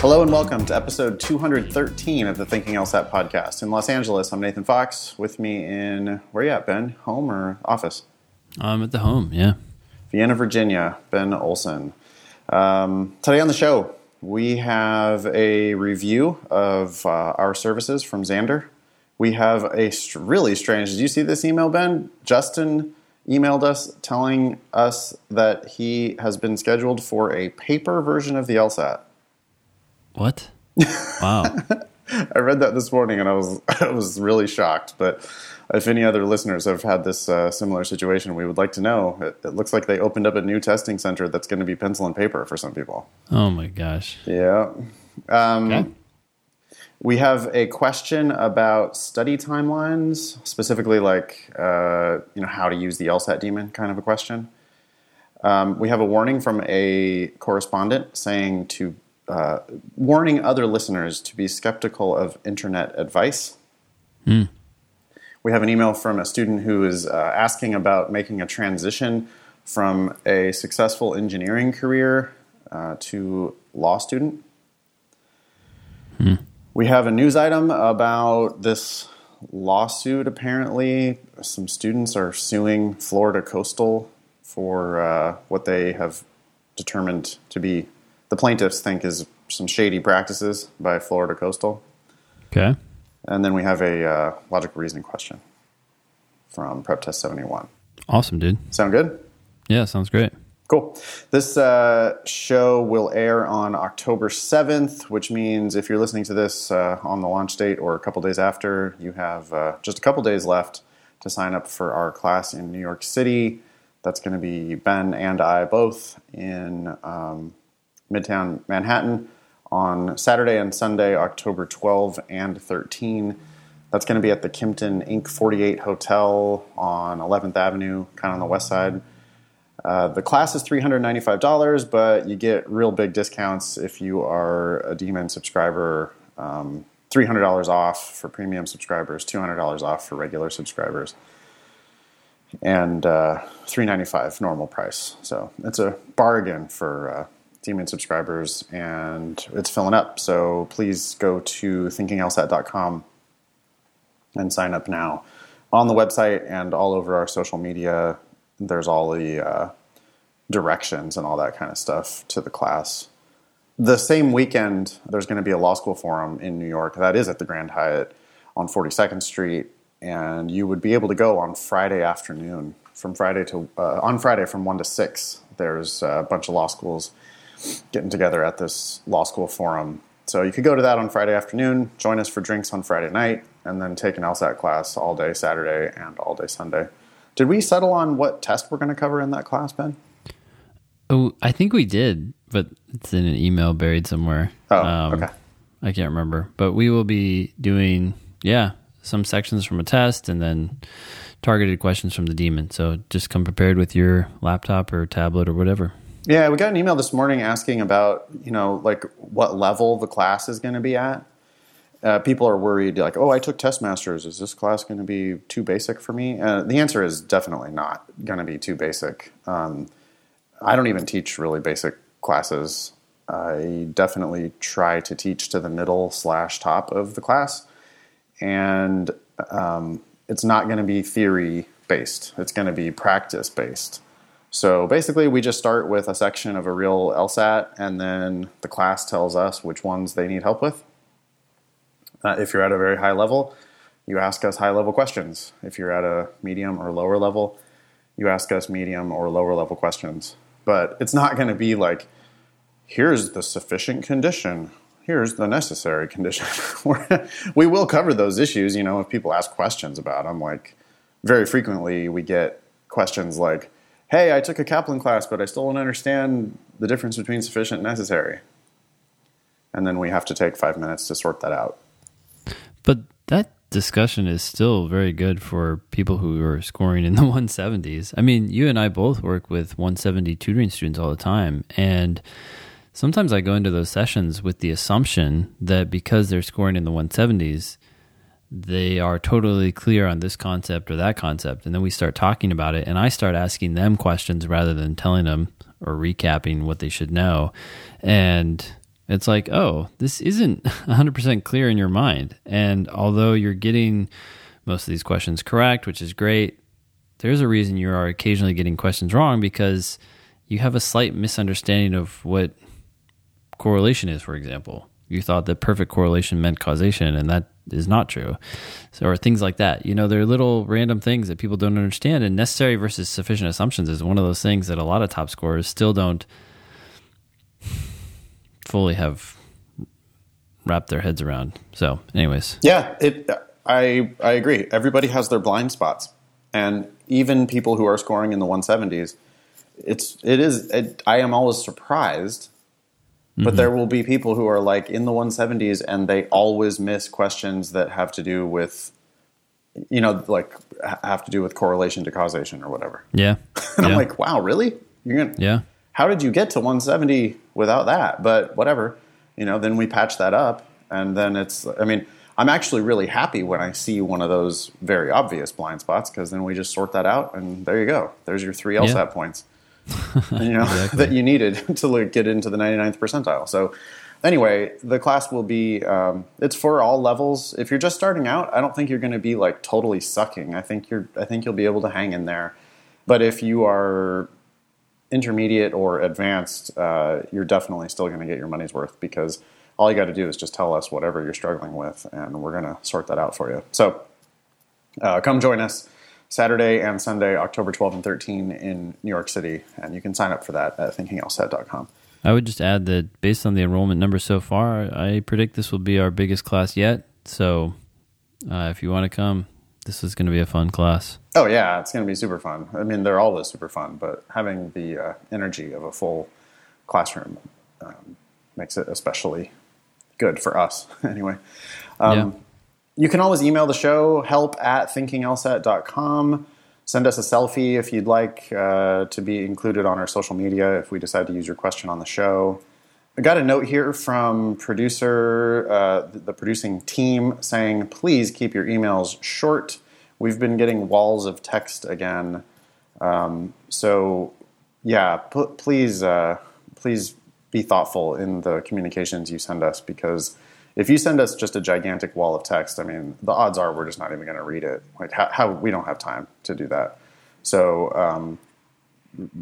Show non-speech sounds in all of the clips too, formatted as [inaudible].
Hello and welcome to episode 213 of the Thinking LSAT podcast. In Los Angeles, I'm Nathan Fox. With me in, where you at, Ben? Home or office? I'm at the home, yeah. Vienna, Virginia, Ben Olson. Um, today on the show, we have a review of uh, our services from Xander. We have a st- really strange, did you see this email, Ben? Justin emailed us telling us that he has been scheduled for a paper version of the LSAT. What? [laughs] Wow. I read that this morning and I was [laughs] I was really shocked. But if any other listeners have had this uh, similar situation, we would like to know. It, it looks like they opened up a new testing center that's going to be pencil and paper for some people. oh my gosh. Yeah. Um, Okay. We have a question about study timelines, specifically like uh, you know how to use the LSAT Demon, kind of a question. Um, we have a warning from a correspondent saying to uh, warning other listeners to be skeptical of internet advice. We have an email from a student who is uh, asking about making a transition from a successful engineering career uh, to law student. We have a news item about this lawsuit. Apparently, some students are suing Florida Coastal for uh, what they have determined to be the plaintiffs think is some shady practices by Florida Coastal. Okay. And then we have a uh, logical reasoning question from Prep Test 71. Awesome, dude. Sound good? Yeah, sounds great. Cool. This uh, show will air on October 7th, which means if you're listening to this uh, on the launch date or a couple days after, you have uh, just a couple days left to sign up for our class in New York City. That's going to be Ben and I both in um, Midtown Manhattan on Saturday and Sunday, October 12 and 13. That's going to be at the Kimpton Ink48 Hotel on 11th Avenue, kind of on the west side. Uh, the class is $395, but you get real big discounts if you are a Demon subscriber. Um, $300 off for premium subscribers, $200 off for regular subscribers, and uh, 395 normal price. So it's a bargain for uh, Demon subscribers, and it's filling up. So please go to thinkinglsat.com and sign up now on the website and all over our social media. There's all the uh, directions and all that kind of stuff to the class. The same weekend, there's going to be a law school forum in New York. That is at the Grand Hyatt on 42nd Street, and you would be able to go on Friday afternoon from Friday to uh, on Friday from one to six. There's a bunch of law schools getting together at this law school forum. So you could go to that on Friday afternoon, join us for drinks on Friday night, and then take an LSAT class all day Saturday and all day Sunday. Did we settle on what test we're going to cover in that class, Ben? Oh, I think we did, but it's in an email buried somewhere. Oh, um, okay. I can't remember. But we will be doing, yeah, some sections from a test and then targeted questions from the demon. So just come prepared with your laptop or tablet or whatever. Yeah, we got an email this morning asking about, you know, like what level the class is going to be at. Uh, people are worried, like, oh, I took TestMasters. Is this class going to be too basic for me? Uh, the answer is definitely not going to be too basic. Um, I don't even teach really basic classes. I definitely try to teach to the middle slash top of the class, and um, it's not going to be theory based. It's going to be practice based. So basically, we just start with a section of a real LSAT, and then the class tells us which ones they need help with. Uh, if you're at a very high level, you ask us high level questions. If you're at a medium or lower level, you ask us medium or lower level questions. But it's not going to be like, here's the sufficient condition, here's the necessary condition. [laughs] We will cover those issues, you know, if people ask questions about them. Like, very frequently we get questions like, hey, I took a Kaplan class, but I still don't understand the difference between sufficient and necessary. And then we have to take five minutes to sort that out. But that discussion is still very good for people who are scoring in the [laughs] 170s. I mean, you and I both work with 170 tutoring students all the time. And sometimes I go into those sessions with the assumption that because they're scoring in the 170s, they are totally clear on this concept or that concept. And then we start talking about it, and I start asking them questions rather than telling them or recapping what they should know. And It's like, oh, this isn't [laughs] 100% clear in your mind. And although you're getting most of these questions correct, which is great, there's a reason you are occasionally getting questions wrong because you have a slight misunderstanding of what correlation is, for example. You thought that perfect correlation meant causation, and that is not true. So, or things like that. You know, there are little random things that people don't understand. And necessary versus sufficient assumptions is one of those things that a lot of top scorers still don't fully have wrapped their heads around. So, anyways, yeah, it. I I agree. Everybody has their blind spots, and even people who are scoring in the 170s, it's it is. It, I am always surprised, but mm-hmm. there will be people who are like in the 170s, and they always miss questions that have to do with, you know, like have to do with correlation to causation or whatever. Yeah, [laughs] and yeah. I'm like, wow, really? You're gonna yeah how did you get to 170 without that? But whatever, you know, then we patch that up. And then it's, I mean, I'm actually really happy when I see one of those very obvious blind spots because then we just sort that out and there you go. There's your three LSAT yeah. points. [laughs] you know exactly. that you needed [laughs] to get into the 99th percentile. So anyway, the class will be um, it's for all levels. If you're just starting out, I don't think you're going to be like totally sucking. I think you're I think you'll be able to hang in there. But if you are intermediate or advanced, uh, you're definitely still going to get your money's worth because all you got to do is just tell us whatever you're struggling with, and we're going to sort that out for you. So uh, come join us Saturday and Sunday, October 12 and 13 in New York City, and you can sign up for that at thinkinglsat.com. I would just add that based on the enrollment numbers so far, I predict this will be our biggest class yet. So uh, if you want to come, this is going to be a fun class. Oh yeah, it's going to be super fun. I mean, they're always super fun, but having the uh, energy of a full classroom um, makes it especially good for us. [laughs] anyway, um, yeah. You can always email the show help at thinkinglsat.com. Send us a selfie if you'd like uh, to be included on our social media if we decide to use your question on the show. I got a note here from producer, uh, the producing team, saying, please keep your emails short. We've been getting walls of text again. Um, so, yeah, p- please, uh, please be thoughtful in the communications you send us because if you send us just a gigantic wall of text, I mean, the odds are we're just not even going to read it. Like, how, how, we don't have time to do that. So, um,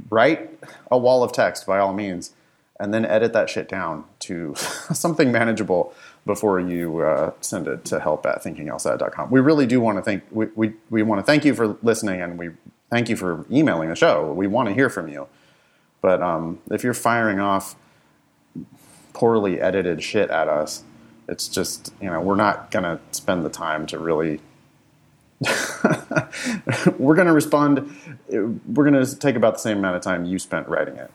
write a wall of text by all means and then edit that shit down to [laughs] something manageable before you uh, send it to help at thinkinglsat.com. We really do want to thank we, we, we want to thank you for listening and we thank you for emailing the show. We want to hear from you. But um, if you're firing off poorly edited shit at us, it's just, you know, we're not going to spend the time to really [laughs] we're going to respond we're going to take about the same amount of time you spent writing it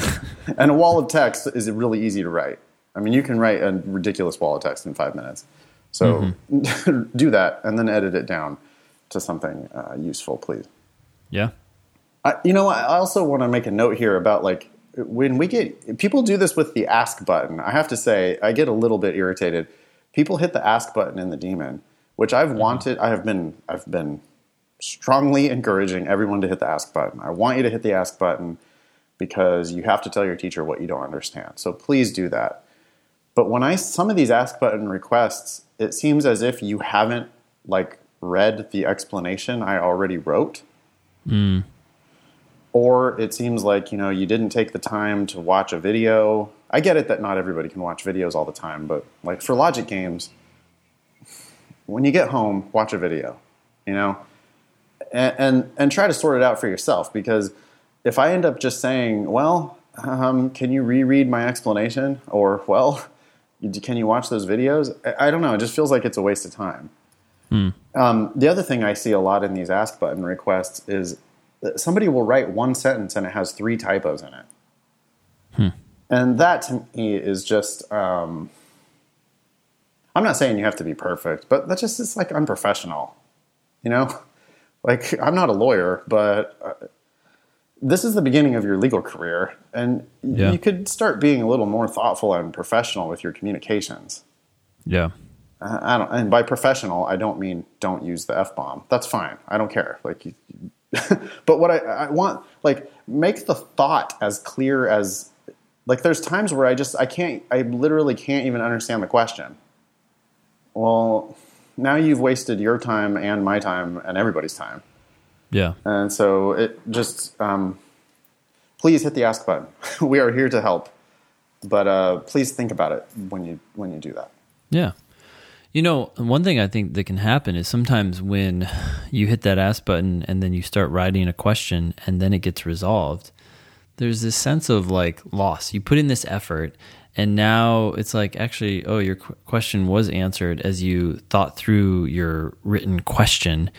[laughs] and a wall of text is really easy to write. I mean, you can write a ridiculous wall of text in five minutes. So mm-hmm. [laughs] do that and then edit it down to something uh, useful, please. Yeah. I, you know, I also want to make a note here about like when we get people do this with the ask button. I have to say, I get a little bit irritated. People hit the ask button in the Demon, which I've mm-hmm. wanted. I have been. I've been strongly encouraging everyone to hit the ask button. I want you to hit the ask button because you have to tell your teacher what you don't understand. So please do that. But when I some of these ask button requests, it seems as if you haven't like read the explanation I already wrote. Mm. Or it seems like, you know, you didn't take the time to watch a video. I get it that not everybody can watch videos all the time, but like for logic games, when you get home, watch a video, you know? And, and, and try to sort it out for yourself because if I end up just saying, well, um, can you reread my explanation? Or, well, can you watch those videos? I, I don't know. It just feels like it's a waste of time. Hmm. Um, the other thing I see a lot in these ask button requests is somebody will write one sentence and it has three typos in it. Hmm. And that to me is just, um, I'm not saying you have to be perfect, but that just is like unprofessional. You know? [laughs] Like, I'm not a lawyer, but uh, this is the beginning of your legal career, and yeah. you could start being a little more thoughtful and professional with your communications. Yeah. Uh, I don't, and by professional, I don't mean don't use the f bomb. That's fine. I don't care. Like, you, [laughs] but what I, I want, like, make the thought as clear as like there's times where I just I can't I literally can't even understand the question. Well, now you've wasted your time and my time and everybody's time. Yeah. And so it just um, please hit the ask button. [laughs] we are here to help, but uh, please think about it when you when you do that. Yeah. You know, one thing I think that can happen is sometimes when you hit that ask button and then you start writing a question and then it gets resolved, there's this sense of like loss. You put in this effort and now it's like actually, oh, your question was answered as you thought through your written question.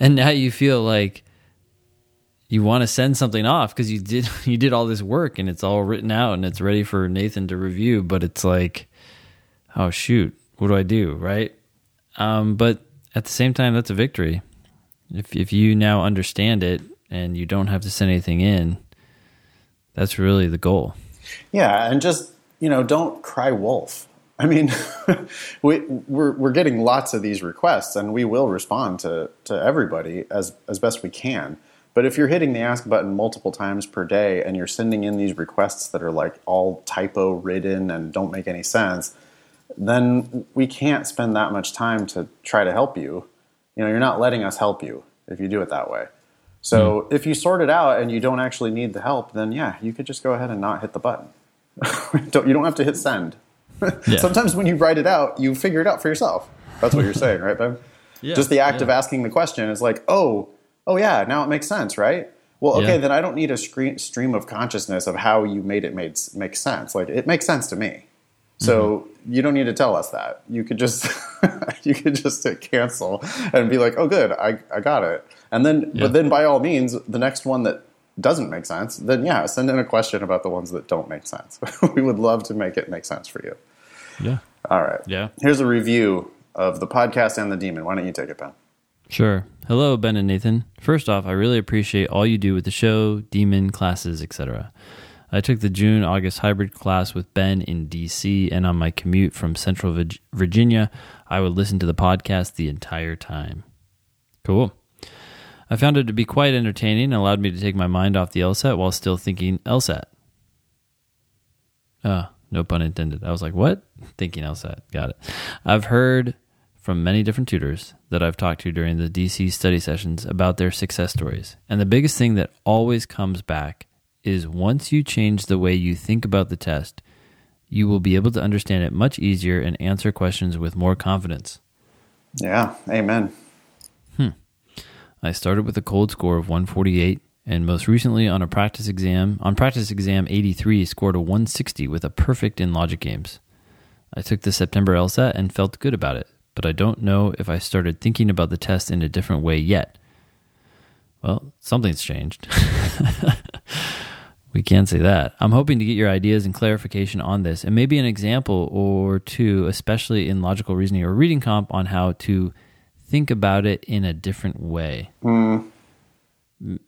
And now you feel like you want to send something off because you did [laughs] you did all this work and it's all written out and it's ready for Nathan to review, but it's like, oh shoot, what do I do, right? Um, but at the same time, that's a victory. If if you now understand it and you don't have to send anything in, that's really the goal. Yeah, and just you know, don't cry wolf. I mean, [laughs] we, we're we're getting lots of these requests, and we will respond to to everybody as as best we can. But if you're hitting the ask button multiple times per day and you're sending in these requests that are like all typo ridden and don't make any sense, then we can't spend that much time to try to help you. You know, you're not letting us help you if you do it that way. So mm. if you sort it out and you don't actually need the help, then yeah, you could just go ahead and not hit the button. [laughs] don't, you don't have to hit send. [laughs] Yeah. Sometimes when you write it out, you figure it out for yourself. That's what you're [laughs] saying, right, Ben? Yeah, just the act yeah. of asking the question is like, oh, oh yeah, now it makes sense, right? Well, okay, then I don't need a screen, stream of consciousness of how you made it made make sense. Like it makes sense to me. So mm-hmm. you don't need to tell us that. You could just [laughs] you could just hit cancel and be like, "Oh, good, I I got it." And then, yeah. but then by all means, the next one that doesn't make sense, then yeah, send in a question about the ones that don't make sense. [laughs] we would love to make it make sense for you. Yeah. All right. Yeah. Here's a review of the podcast and the demon. Why don't you take it, Ben? Sure. Hello, Ben and Nathan. First off, I really appreciate all you do with the show, demon classes, etc. I took the June August hybrid class with Ben in DC, and on my commute from Central Virginia, I would listen to the podcast the entire time. Cool. I found it to be quite entertaining and allowed me to take my mind off the LSAT while still thinking LSAT. Ah, no pun intended. I was like, what? [laughs] Thinking LSAT. Got it. I've heard from many different tutors that I've talked to during the DC study sessions about their success stories. And the biggest thing that always comes back is once you change the way you think about the test, you will be able to understand it much easier and answer questions with more confidence. Yeah, amen. Hmm. I started with a cold score of 148 and most recently on a practice exam, on practice exam 83 scored a 160 with a perfect in logic games. I took the September LSAT and felt good about it, but I don't know if I started thinking about the test in a different way yet. Well, something's changed. [laughs] We can't say that. I'm hoping to get your ideas and clarification on this, and maybe an example or two, especially in logical reasoning or reading comp, on how to think about it in a different way. Mm.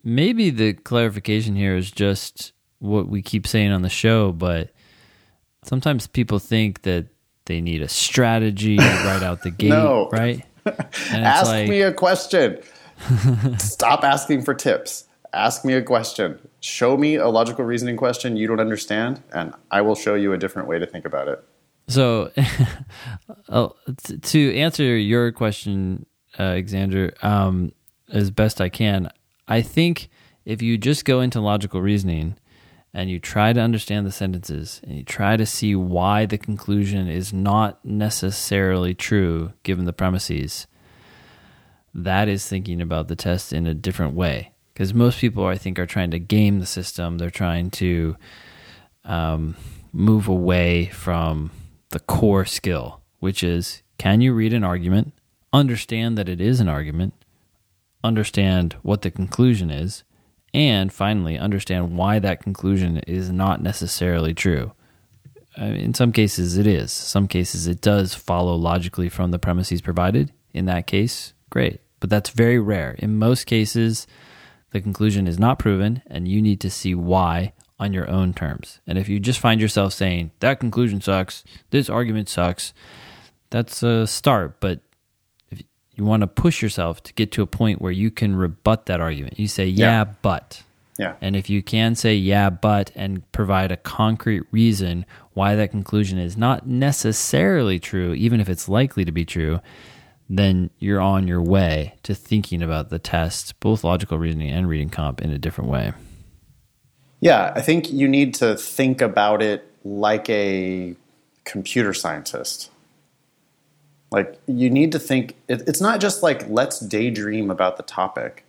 Maybe the clarification here is just what we keep saying on the show, but sometimes people think that they need a strategy right out the [laughs] gate, no. right? [laughs] Ask like, me a question. [laughs] Stop asking for tips ask me a question, show me a logical reasoning question you don't understand, and I will show you a different way to think about it. So, [laughs] uh, to answer your question, uh, Alexander, um, as best I can, I think if you just go into logical reasoning and you try to understand the sentences and you try to see why the conclusion is not necessarily true given the premises, that is thinking about the test in a different way because most people I think are trying to game the system. They're trying to um, move away from the core skill, which is can you read an argument, understand that it is an argument, understand what the conclusion is, and finally understand why that conclusion is not necessarily true. in some cases, it is. Some cases, it does follow logically from the premises provided. In that case, great. But that's very rare. In most cases, the conclusion is not proven, and you need to see why on your own terms. And if you just find yourself saying, that conclusion sucks, this argument sucks, that's a start. But if you want to push yourself to get to a point where you can rebut that argument, you say, yeah, yeah. but. Yeah. And if you can say yeah, but and provide a concrete reason why that conclusion is not necessarily true, even if it's likely to be true, then you're on your way to thinking about the test, both logical reasoning and reading comp, in a different way. Yeah, I think you need to think about it like a computer scientist. Like, you need to think, it, it's not just like, let's daydream about the topic.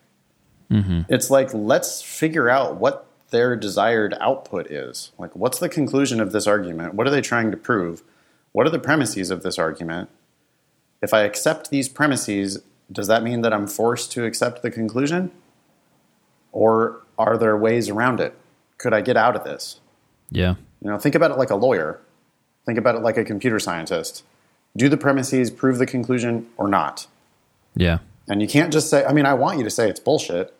Mm-hmm. It's like, let's figure out what their desired output is. Like, what's the conclusion of this argument? What are they trying to prove? What are the premises of this argument? If I accept these premises, does that mean that I'm forced to accept the conclusion? Or are there ways around it? Could I get out of this? Yeah. You know, think about it like a lawyer. Think about it like a computer scientist. Do the premises prove the conclusion or not? Yeah. And you can't just say, I mean, I want you to say it's bullshit,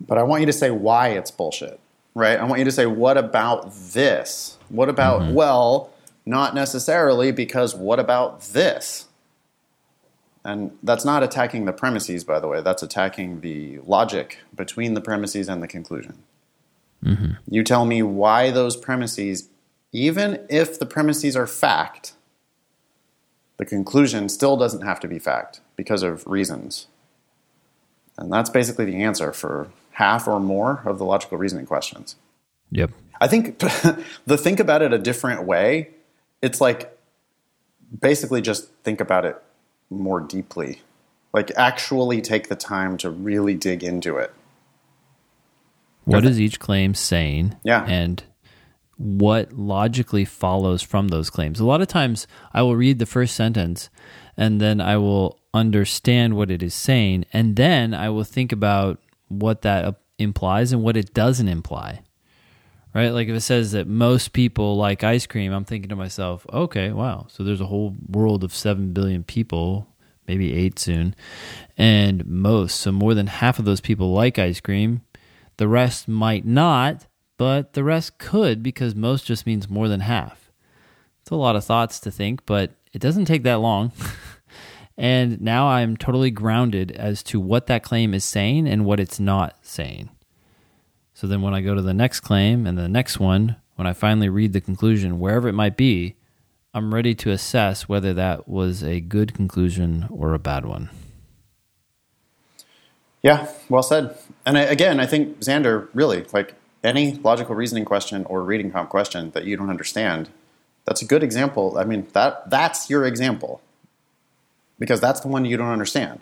but I want you to say why it's bullshit, right? I want you to say, what about this? What about, mm-hmm. well, not necessarily because what about this? And that's not attacking the premises, by the way. That's attacking the logic between the premises and the conclusion. Mm-hmm. You tell me why those premises, even if the premises are fact, the conclusion still doesn't have to be fact because of reasons. And that's basically the answer for half or more of the logical reasoning questions. Yep. I think [laughs] the think about it a different way, it's like basically just think about it more deeply. Like actually take the time to really dig into it. What is each claim saying? Yeah. And what logically follows from those claims. A lot of times I will read the first sentence and then I will understand what it is saying and then I will think about what that implies and what it doesn't imply. Right? Like if it says that most people like ice cream, I'm thinking to myself, okay, wow. So there's a whole world of 7 billion people, maybe 8 soon, and most, so more than half of those people like ice cream. The rest might not but the rest could because most just means more than half. It's a lot of thoughts to think, but it doesn't take that long. [laughs] and now I'm totally grounded as to what that claim is saying and what it's not saying. So then when I go to the next claim and the next one, when I finally read the conclusion, wherever it might be, I'm ready to assess whether that was a good conclusion or a bad one. Yeah, well said. And I, again, I think Xander really like any logical reasoning question or reading comp question that you don't understand, that's a good example. I mean, that that's your example because that's the one you don't understand.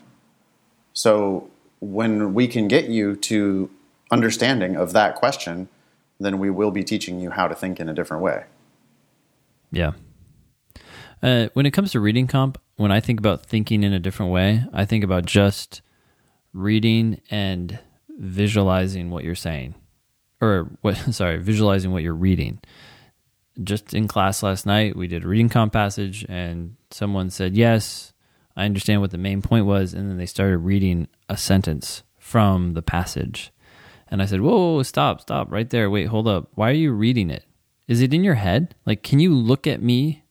So when we can get you to understanding of that question, then we will be teaching you how to think in a different way. Yeah. Uh, when it comes to reading comp, when I think about thinking in a different way, I think about just reading and visualizing what you're saying or what [laughs] sorry visualizing what you're reading just in class last night we did a reading comp passage and someone said yes i understand what the main point was and then they started reading a sentence from the passage and i said whoa, whoa stop stop right there wait hold up why are you reading it is it in your head like can you look at me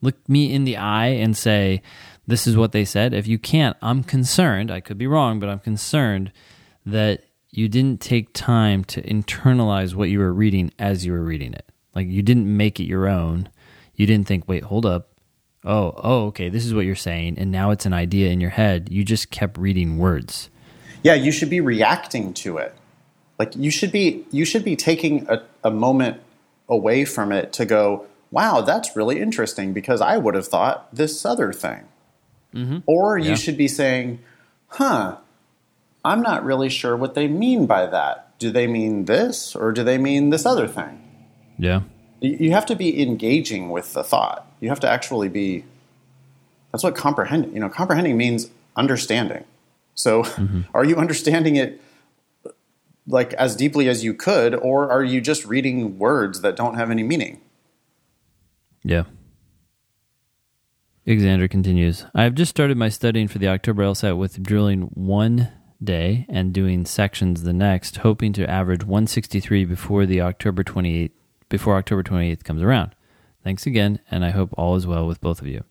look me in the eye and say this is what they said if you can't i'm concerned i could be wrong but i'm concerned that you didn't take time to internalize what you were reading as you were reading it. Like you didn't make it your own. You didn't think, wait, hold up. Oh, oh, okay, this is what you're saying. And now it's an idea in your head. You just kept reading words. Yeah, you should be reacting to it. Like you should be you should be taking a, a moment away from it to go, wow, that's really interesting because I would have thought this other thing. Mm-hmm. Or you yeah. should be saying, huh, I'm not really sure what they mean by that. Do they mean this or do they mean this other thing? Yeah. You have to be engaging with the thought. You have to actually be. That's what comprehending. You know, comprehending means understanding. So, mm-hmm. [laughs] are you understanding it like as deeply as you could, or are you just reading words that don't have any meaning? Yeah. Alexander continues. I have just started my studying for the October LSAT with drilling one day and doing sections the next, hoping to average 163 before the October 28th before October 28th comes around. Thanks again, and I hope all is well with both of you.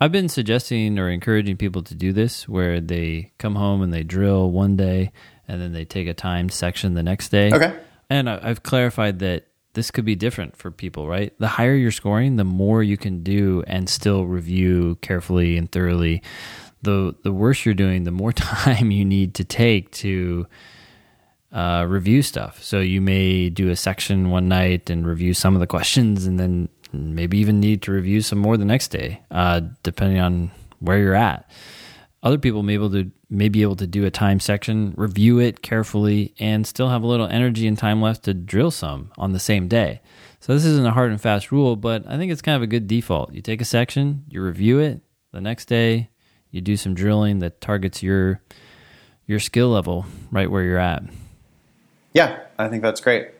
I've been suggesting or encouraging people to do this where they come home and they drill one day and then they take a timed section the next day. Okay. And I- I've clarified that this could be different for people, right? The higher you're scoring, the more you can do and still review carefully and thoroughly. The the worse you're doing, the more [laughs] time you need to take to uh, review stuff. So you may do a section one night and review some of the questions, and then maybe even need to review some more the next day, uh, depending on where you're at. Other people may be able to may be able to do a time section, review it carefully, and still have a little energy and time left to drill some on the same day. So this isn't a hard and fast rule, but I think it's kind of a good default. You take a section, you review it the next day, you do some drilling that targets your your skill level right where you're at. Yeah, I think that's great.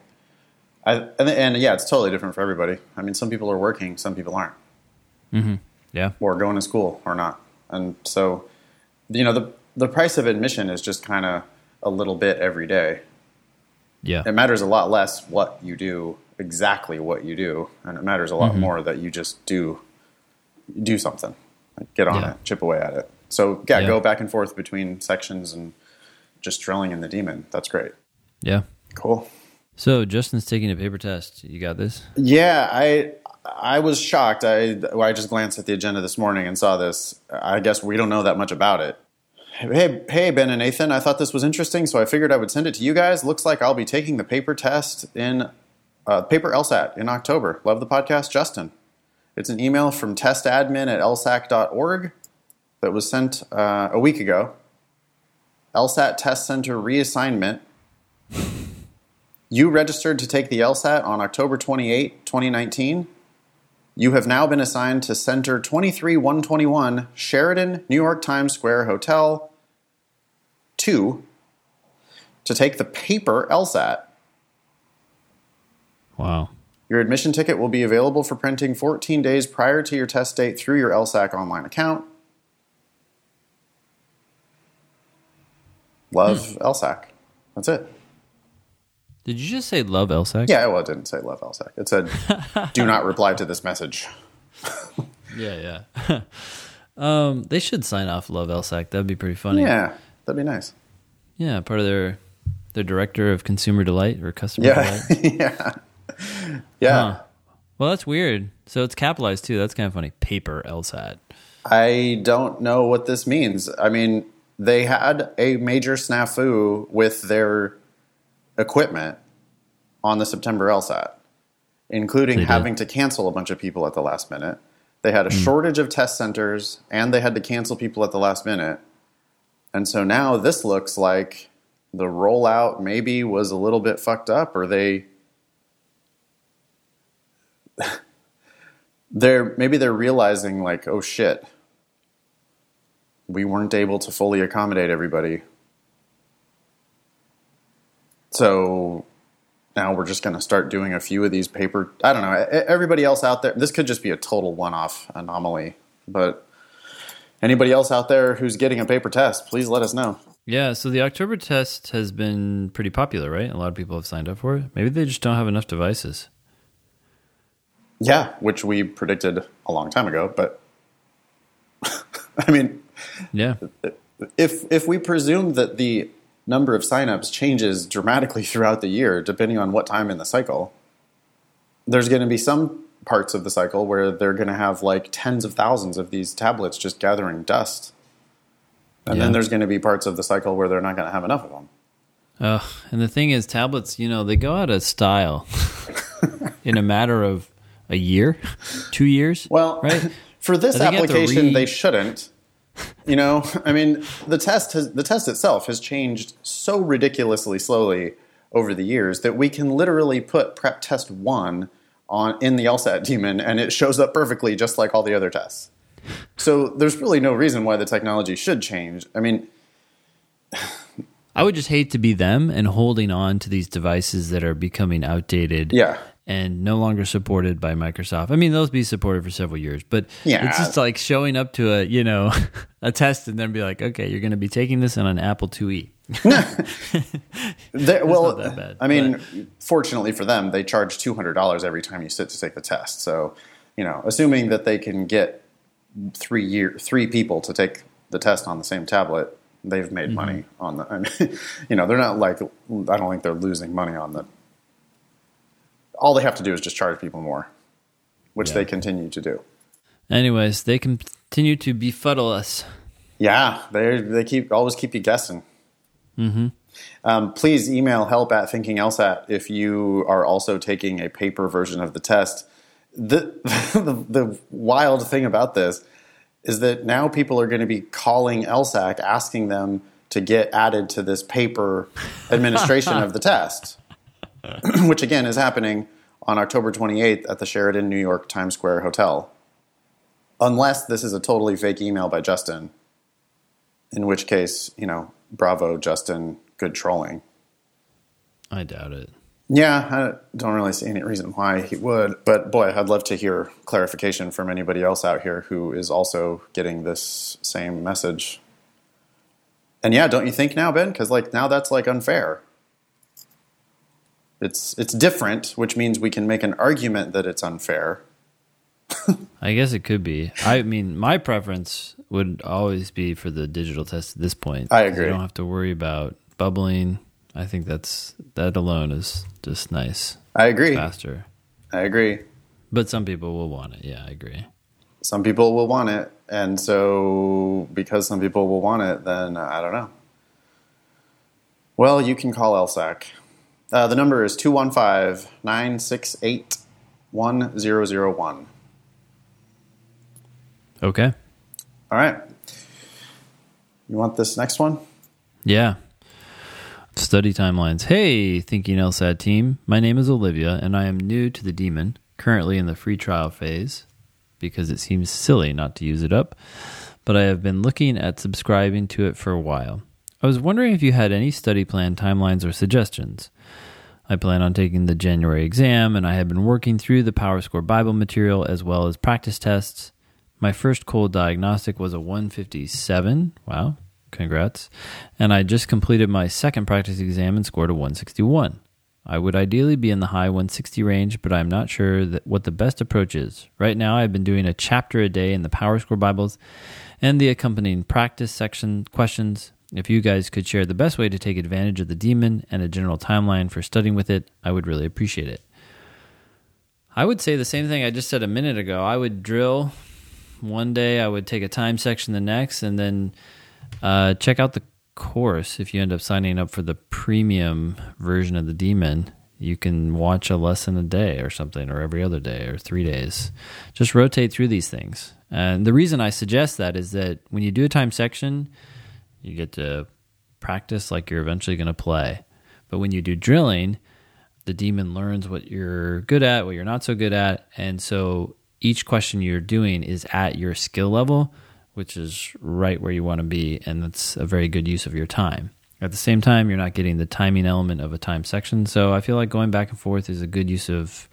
I, and, and yeah, it's totally different for everybody. I mean, some people are working, some people aren't, mm-hmm. Yeah. or going to school or not. And so, you know, the the price of admission is just kind of a little bit every day. Yeah. It matters a lot less what you do, exactly what you do, and it matters a lot mm-hmm. more that you just do do something, like get on Yeah. it, chip away at it. So yeah, Yeah. go back and forth between sections and just drilling in the demon. That's great. Yeah. Cool. So Justin's taking a paper test. You got this? Yeah, I I was shocked. I I just glanced at the agenda this morning and saw this. I guess we don't know that much about it. Hey, hey, Ben and Nathan. I thought this was interesting, so I figured I would send it to you guys. Looks like I'll be taking the paper test in uh, paper LSAT in October. Love the podcast, Justin. It's an email from testadmin at lsac.org that was sent uh, a week ago. LSAT Test Center reassignment you registered to take the LSAT on October 28, 2019. You have now been assigned to Center 23121, Sheraton, New York Times Square Hotel 2, to take the paper LSAT. Wow. Your admission ticket will be available for printing 14 days prior to your test date through your LSAC online account. Love hmm. LSAC. That's it. Did you just say love LSAC? Yeah, well, it didn't say love LSAC. It said, do not [laughs] reply to this message. Yeah, yeah. [laughs] um, they should sign off love LSAC. That'd be pretty funny. Yeah, that'd be nice. Yeah, part of their their director of consumer delight or customer Yeah, delight. [laughs] yeah, yeah. Huh. Well, that's weird. So it's capitalized too. That's kind of funny. Paper LSAT. I don't know what this means. I mean, they had a major snafu with their equipment on the September LSAT, including They did. having to cancel a bunch of people at the last minute. They had a hmm. shortage of test centers and they had to cancel people at the last minute. And so now this looks like the rollout maybe was a little bit fucked up or they [laughs] they're maybe they're realizing like oh shit we weren't able to fully accommodate everybody so now we're just going to start doing a few of these paper i don't know everybody else out there this could just be a total one-off anomaly but anybody else out there who's getting a paper test please let us know Yeah, so the October test has been pretty popular, right? A lot of people have signed up for it. Maybe they just don't have enough devices. yeah which we predicted a long time ago but [laughs] i mean Yeah. if if we presume that the number of signups changes dramatically [laughs] throughout the year, depending on what time in the cycle, there's going to be some parts of the cycle where they're going to have like tens of thousands of these tablets just gathering dust. And Yeah. then there's going to be parts of the cycle where they're not going to have enough of them. Uh, and the thing is, tablets, you know, they go out of style [laughs] in a matter of a year, [laughs] two years. Well, right? for this I think you application, read- they shouldn't. [laughs] You know, I mean, the test has the test itself has changed so ridiculously slowly over the years that we can literally put prep test one on in the LSAT Demon and it shows up perfectly just like all the other tests. So there's really no reason why the technology should change. I mean, [sighs] I would just hate to be them and holding on to these devices that are becoming outdated. Yeah. And no longer supported by Microsoft. I mean, those be supported for several years, but Yeah. it's just like showing up to a you know [laughs] a test and then be like, okay, you're going to be taking this on an Apple IIe. [laughs] They- [laughs] well, bad, I mean, fortunately for them, they charge two hundred dollars every time you sit to take the test. So, you know, assuming that they can get three year three people to take the test on the same tablet, They've made mm-hmm. money on the. I mean, you know, they're not like. I don't think they're losing money on the. All they have to do is just charge people more, which Yeah. they continue to do. Anyways, they continue to befuddle us. Yeah, they they keep always keep you guessing. Um, please email help at thinking thinkinglsat if you are also taking a paper version of the test. The, [laughs] the the wild thing about this is that now people are going to be calling LSAC asking them to get added to this paper [laughs] administration of the test, [clears throat] which again is happening on October 28th at the Sheraton New York Times Square Hotel. Unless this is a totally fake email by Justin, in which case, you know, bravo, Justin, good trolling. I doubt it. Yeah, I don't really see any reason why he would. But boy, I'd love to hear clarification from anybody else out here who is also getting this same message. And yeah, don't you think now, Ben? Because like now that's like unfair. It's it's different, which means we can make an argument that it's unfair. I guess it could be. I mean, my preference would always be for the digital test at this point. I agree. You don't have to worry about bubbling. I think that's that alone is just nice, I agree. faster. I agree. But some people will want it. Yeah, I agree. Some people will want it, and so because some people will want it, then I don't know. Well, you can call LSAC. Uh, the number is 215 968 1001. Okay. All right. You want this next one? Yeah. Study timelines. Hey, Thinking LSAT team. My name is Olivia, and I am new to the Demon, currently in the free trial phase, because it seems silly not to use it up. But I have been looking at subscribing to it for a while. I was wondering if you had any study plan timelines or suggestions. I plan on taking the January exam, and I have been working through the PowerScore Bible material as well as practice tests. My first cold diagnostic was a 157. Wow, congrats. And I just completed my second practice exam and scored a 161. I would ideally be in the high 160 range, but I'm not sure that what the best approach is. Right now, I've been doing a chapter a day in the PowerScore Bibles and the accompanying practice section questions. If you guys could share the best way to take advantage of the demon and a general timeline for studying with it, I would really appreciate it. I would say the same thing I just said a minute ago. I would drill one day, I would take a time section the next, and then uh, check out the course. If you end up signing up for the premium version of the demon, you can watch a lesson a day or something, or every other day, or three days. Just rotate through these things. And the reason I suggest that is that when you do a time section, you get to practice like you're eventually going to play. But when you do drilling, the demon learns what you're good at, what you're not so good at. And so each question you're doing is at your skill level, which is right where you want to be. And that's a very good use of your time. At the same time, you're not getting the timing element of a time section. So I feel like going back and forth is a good use of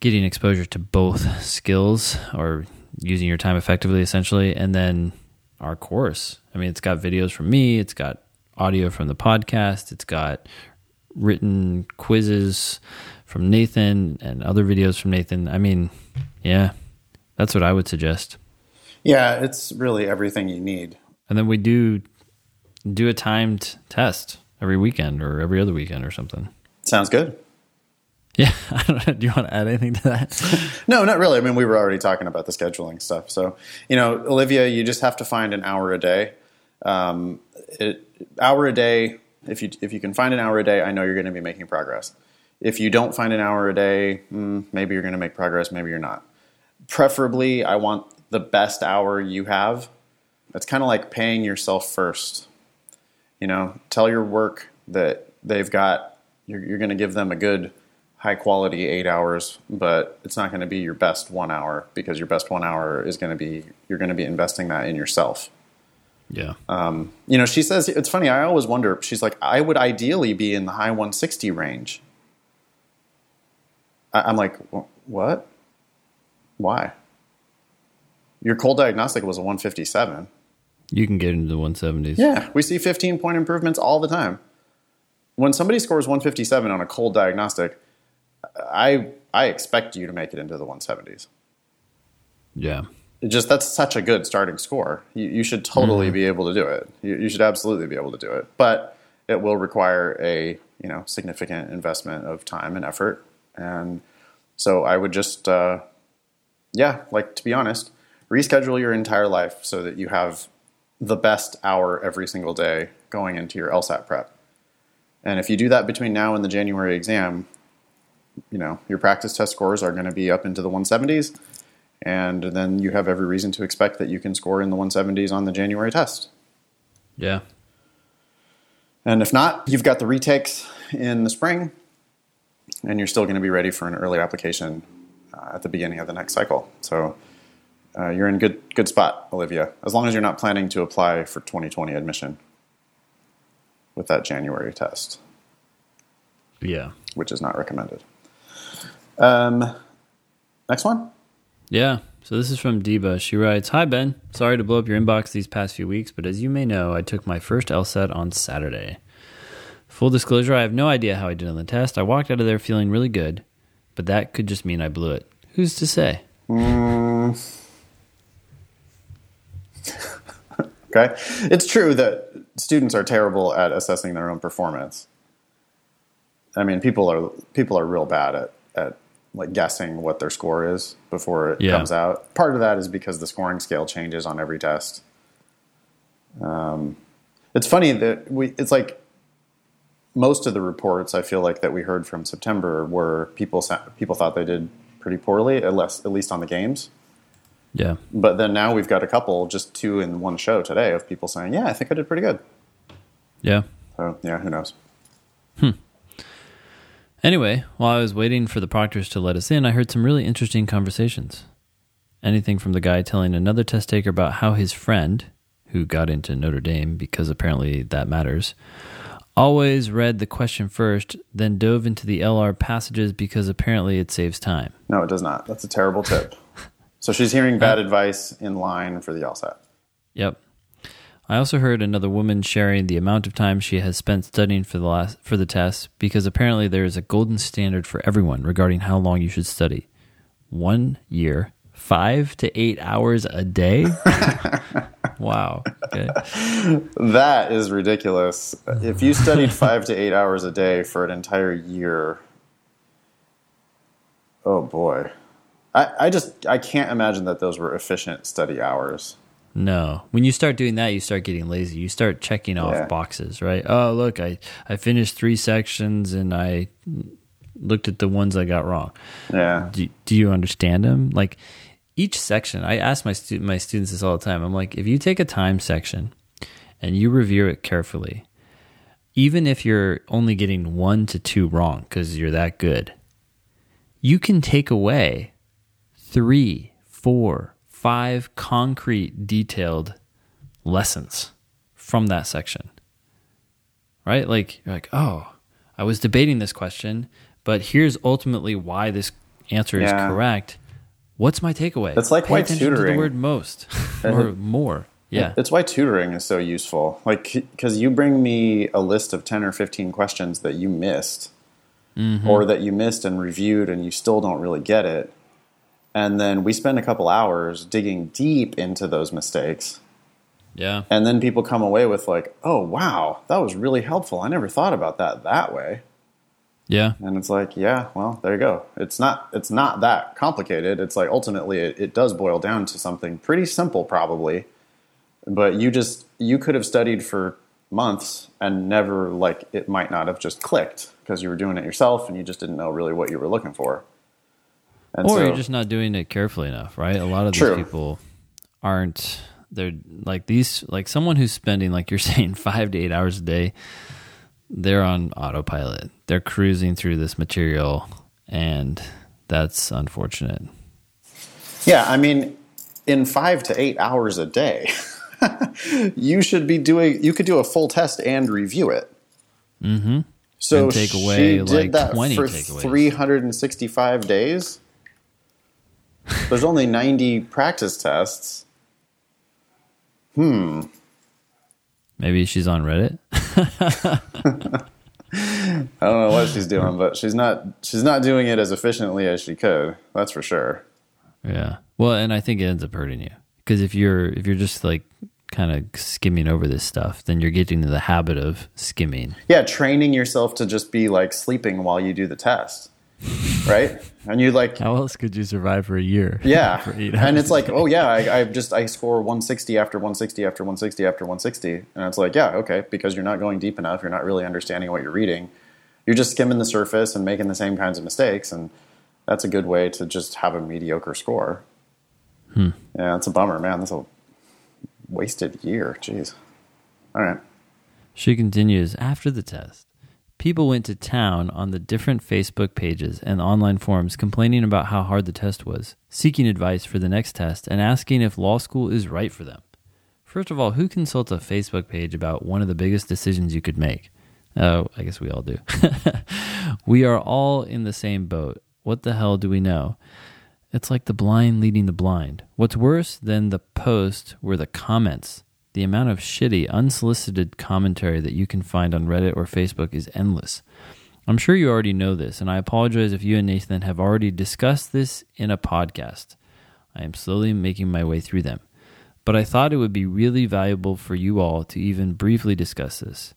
getting exposure to both skills or using your time effectively, essentially. And then our course. I mean, it's got videos from me, it's got audio from the podcast, it's got written quizzes from Nathan and other videos from Nathan. I mean, yeah, that's what I would suggest. Yeah, it's really everything you need. And then we do do a timed test every weekend or every other weekend or something. Sounds good. [laughs] Yeah. Do you want to add anything to that? [laughs] No, not really. I mean, we were already talking about the scheduling stuff. So, you know, Olivia, you just have to find an hour a day. Um, it, hour a day. If you if you can find an hour a day, I know you're going to be making progress. If you don't find an hour a day, mm, maybe you're going to make progress. Maybe you're not. Preferably, I want the best hour you have. That's kind of like paying yourself first. You know, tell your work that they've got. You're, you're going to give them a good high quality eight hours, but it's not going to be your best one hour because your best one hour is going to be you're going to be investing that in yourself. yeah. Um, you know, she says it's funny. I always wonder. She's like, I would ideally be in the high 160 range. I, I'm like, what? Why? Your cold diagnostic was a 157. You can get into the 170s. Yeah, we see 15 point improvements all the time. When somebody scores 157 on a cold diagnostic, I I expect you to make it into the 170s. Yeah. it just that's such a good starting score. You, you should totally be able to do it. You, you should absolutely be able to do it. But it will require a you know significant investment of time and effort. And so I would just uh, yeah, like to be honest, reschedule your entire life so that you have the best hour every single day going into your LSAT prep. And if you do that between now and the January exam, you know, your practice test scores are going to be up into the 170s. And then you have every reason to expect that you can score in the 170s on the January test. Yeah. And if not, you've got the retakes in the spring, and you're still going to be ready for an early application uh, at the beginning of the next cycle. So uh, you're in good good spot, Olivia, as long as you're not planning to apply for 2020 admission with that January test, Yeah. which is not recommended. Um, next one. Yeah. So this is from Deba. She writes, "Hi Ben, sorry to blow up your inbox these past few weeks, but as you may know, I took my first LSAT on Saturday. Full disclosure, I have no idea how I did on the test. I walked out of there feeling really good, but that could just mean I blew it. Who's to say? [laughs] Okay, it's true that students are terrible at assessing their own performance. I mean, people are people are real bad at at like guessing what their score is before it Yeah. comes out. Part of that is because the scoring scale changes on every test. Um, it's funny that we. It's like most of the reports I feel like that we heard from September were people people thought they did pretty poorly, at least at least on the games. Yeah. But then now we've got a couple, just two in one show today, of people saying, "Yeah, I think I did pretty good." Yeah. So yeah, who knows? Anyway, while I was waiting for the proctors to let us in, I heard some really interesting conversations. Anything from the guy telling another test taker about how his friend, who got into Notre Dame because apparently that matters, always read the question first, then dove into the LR passages because apparently it saves time. No, it does not. That's a terrible tip. so she's hearing bad advice in line for the LSAT. Yep. I also heard another woman sharing the amount of time she has spent studying for the last for the test because apparently there is a golden standard for everyone regarding how long you should study. One year, five to eight hours a day. [laughs] wow. Okay. That is ridiculous. If you studied [laughs] five to eight hours a day for an entire year, oh boy. I, I just I can't imagine that those were efficient study hours. No. When you start doing that, you start getting lazy. You start checking off Yeah. boxes, right? Oh, look, I, I finished three sections and I looked at the ones I got wrong. Yeah. do, do you understand them? Like each section, I ask my stu- my students this all the time. I'm like, if you take a time section and you review it carefully, even if you're only getting one to two wrong because you're that good, you can take away three, four, five concrete, detailed lessons from that section. Right? Like, you're like, oh, I was debating this question, but here's ultimately why this answer is correct. What's my takeaway? It's like Pay why attention to the word most [laughs] or more. Yeah. It's why tutoring is so useful. Like, because you bring me a list of 10 or 15 questions that you missed, mm-hmm. or that you missed and reviewed, and you still don't really get it. And then we spend a couple hours digging deep into those mistakes. Yeah. And then people come away with, like, oh, wow, that was really helpful. I never thought about that that way. Yeah. And it's like, yeah, well, there you go. It's not it's not that complicated. It's like ultimately it, it does boil down to something pretty simple probably. But you just you could have studied for months and never like it might not have just clicked because you were doing it yourself and you just didn't know really what you were looking for. And Or so, you're just not doing it carefully enough, right? A lot of these True. people aren't they're like these like someone who's spending like you're [laughs] saying 5 to 8 hours a day they're on autopilot. They're cruising through this material and that's unfortunate. Yeah, I mean, in five to eight hours a day, [laughs] you should be doing. You could do a full test and review it. Mm-hmm. So And take she away, did like, that 20 for three hundred and sixty-five days. There's only ninety practice tests. Hmm. Maybe she's on Reddit. [laughs] I don't know what she's doing, but she's not. She's not doing it as efficiently as she could. That's for sure. yeah. Well, and I think it ends up hurting you because if you're if you're just like kind of skimming over this stuff, then you're getting into the habit of skimming. Yeah, training yourself to just be like sleeping while you do the test. Right? And you like How else could you survive for a year? [laughs] Yeah. for eight and it's like, oh yeah, I, I just I score 160 after 160 after 160 after 160, and it's like, yeah, okay, because you're not going deep enough, you're not really understanding what you're reading, you're just skimming the surface and making the same kinds of mistakes, and that's a good way to just have a mediocre score. Hmm. Yeah, it's a bummer, man. That's a wasted year. Jeez. All right. She continues After the test, people went to town on the different Facebook pages and online forums complaining about how hard the test was, seeking advice for the next test, and asking if law school is right for them. First of all, who consults a Facebook page about one of the biggest decisions you could make? Oh, I guess we all do. [laughs] we are all in the same boat. What the hell do we know? It's like the blind leading the blind. What's worse than the post were the comments. The amount of shitty, unsolicited commentary that you can find on Reddit or Facebook is endless. I'm sure you already know this, and I apologize if you and Nathan have already discussed this in a podcast. I am slowly making my way through them. But I thought it would be really valuable for you all to even briefly discuss this.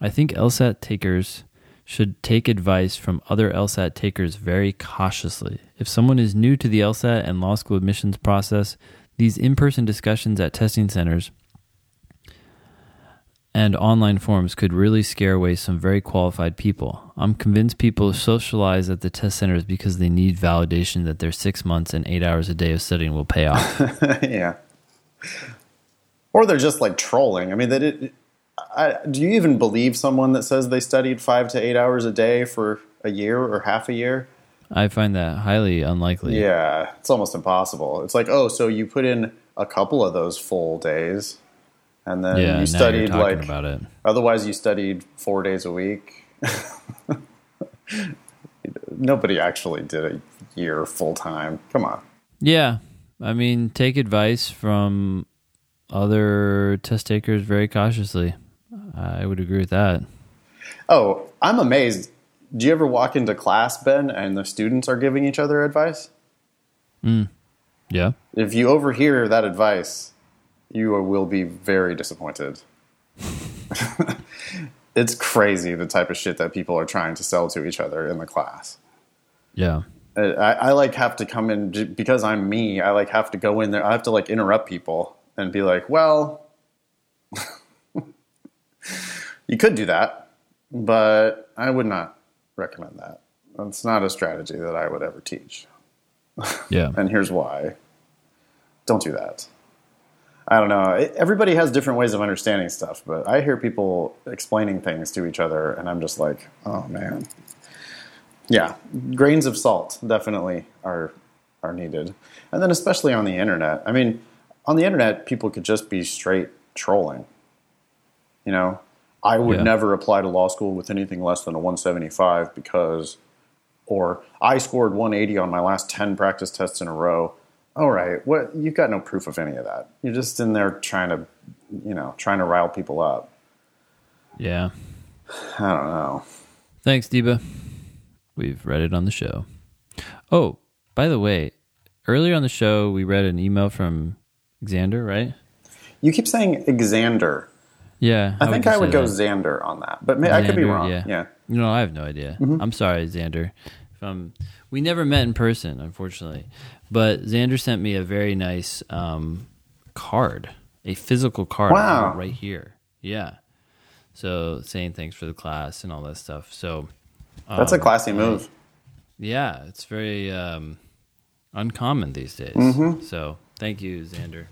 I think LSAT takers should take advice from other LSAT takers very cautiously. If someone is new to the LSAT and law school admissions process, these in person discussions at testing centers and online forums could really scare away some very qualified people. I'm convinced people socialize at the test centers because they need validation that their six months and eight hours a day of studying will pay off. [laughs] yeah. Or they're just like trolling. I mean, that it, I, do you even believe someone that says they studied five to eight hours a day for a year or half a year? I find that highly unlikely. Yeah, it's almost impossible. It's like, oh, so you put in a couple of those full days, and then Yeah, you studied like about it. otherwise you studied four days a week. [laughs] Nobody actually did a year full time. Come on. Yeah. I mean, take advice from other test takers very cautiously. I would agree with that. Oh, I'm amazed. Do you ever walk into class, Ben, and the students are giving each other advice? Mm. Yeah. If you overhear that advice, you will be very disappointed. [laughs] it's crazy the type of shit that people are trying to sell to each other in the class. Yeah. I, I like have to come in because I'm me. I like have to go in there. I have to like interrupt people and be like, "Well, [laughs] you could do that, but I would not recommend that. That's not a strategy that I would ever teach. Yeah. [laughs] And here's why: don't do that. I don't know. Everybody has different ways of understanding stuff, but I hear people explaining things to each other, and I'm just like, "Oh man." Yeah, grains of salt definitely are are needed, and then especially on the internet. I mean, on the internet, people could just be straight trolling. You know, I would Yeah. never apply to law school with anything less than a 175 because, or I scored 180 on my last 10 practice tests in a row. All right, what you've got no proof of any of that. You're just in there trying to, you know, trying to rile people up. Yeah. I don't know. Thanks, Deba. We've read it on the show. Oh, by the way, earlier on the show, we read an email from Xander, right? You keep saying Xander. Yeah. I how think you I would go that? Xander on that, but may, I could be wrong. Yeah. No, I have no idea. Mm-hmm. I'm sorry, Xander. If I'm, we never met in person, unfortunately. But Xander sent me a very nice um, card, a physical card Wow. right here. Yeah. So saying thanks for the class and all that stuff. So That's a um, classy move. yeah, it's very um, uncommon these days. So thank you, Xander.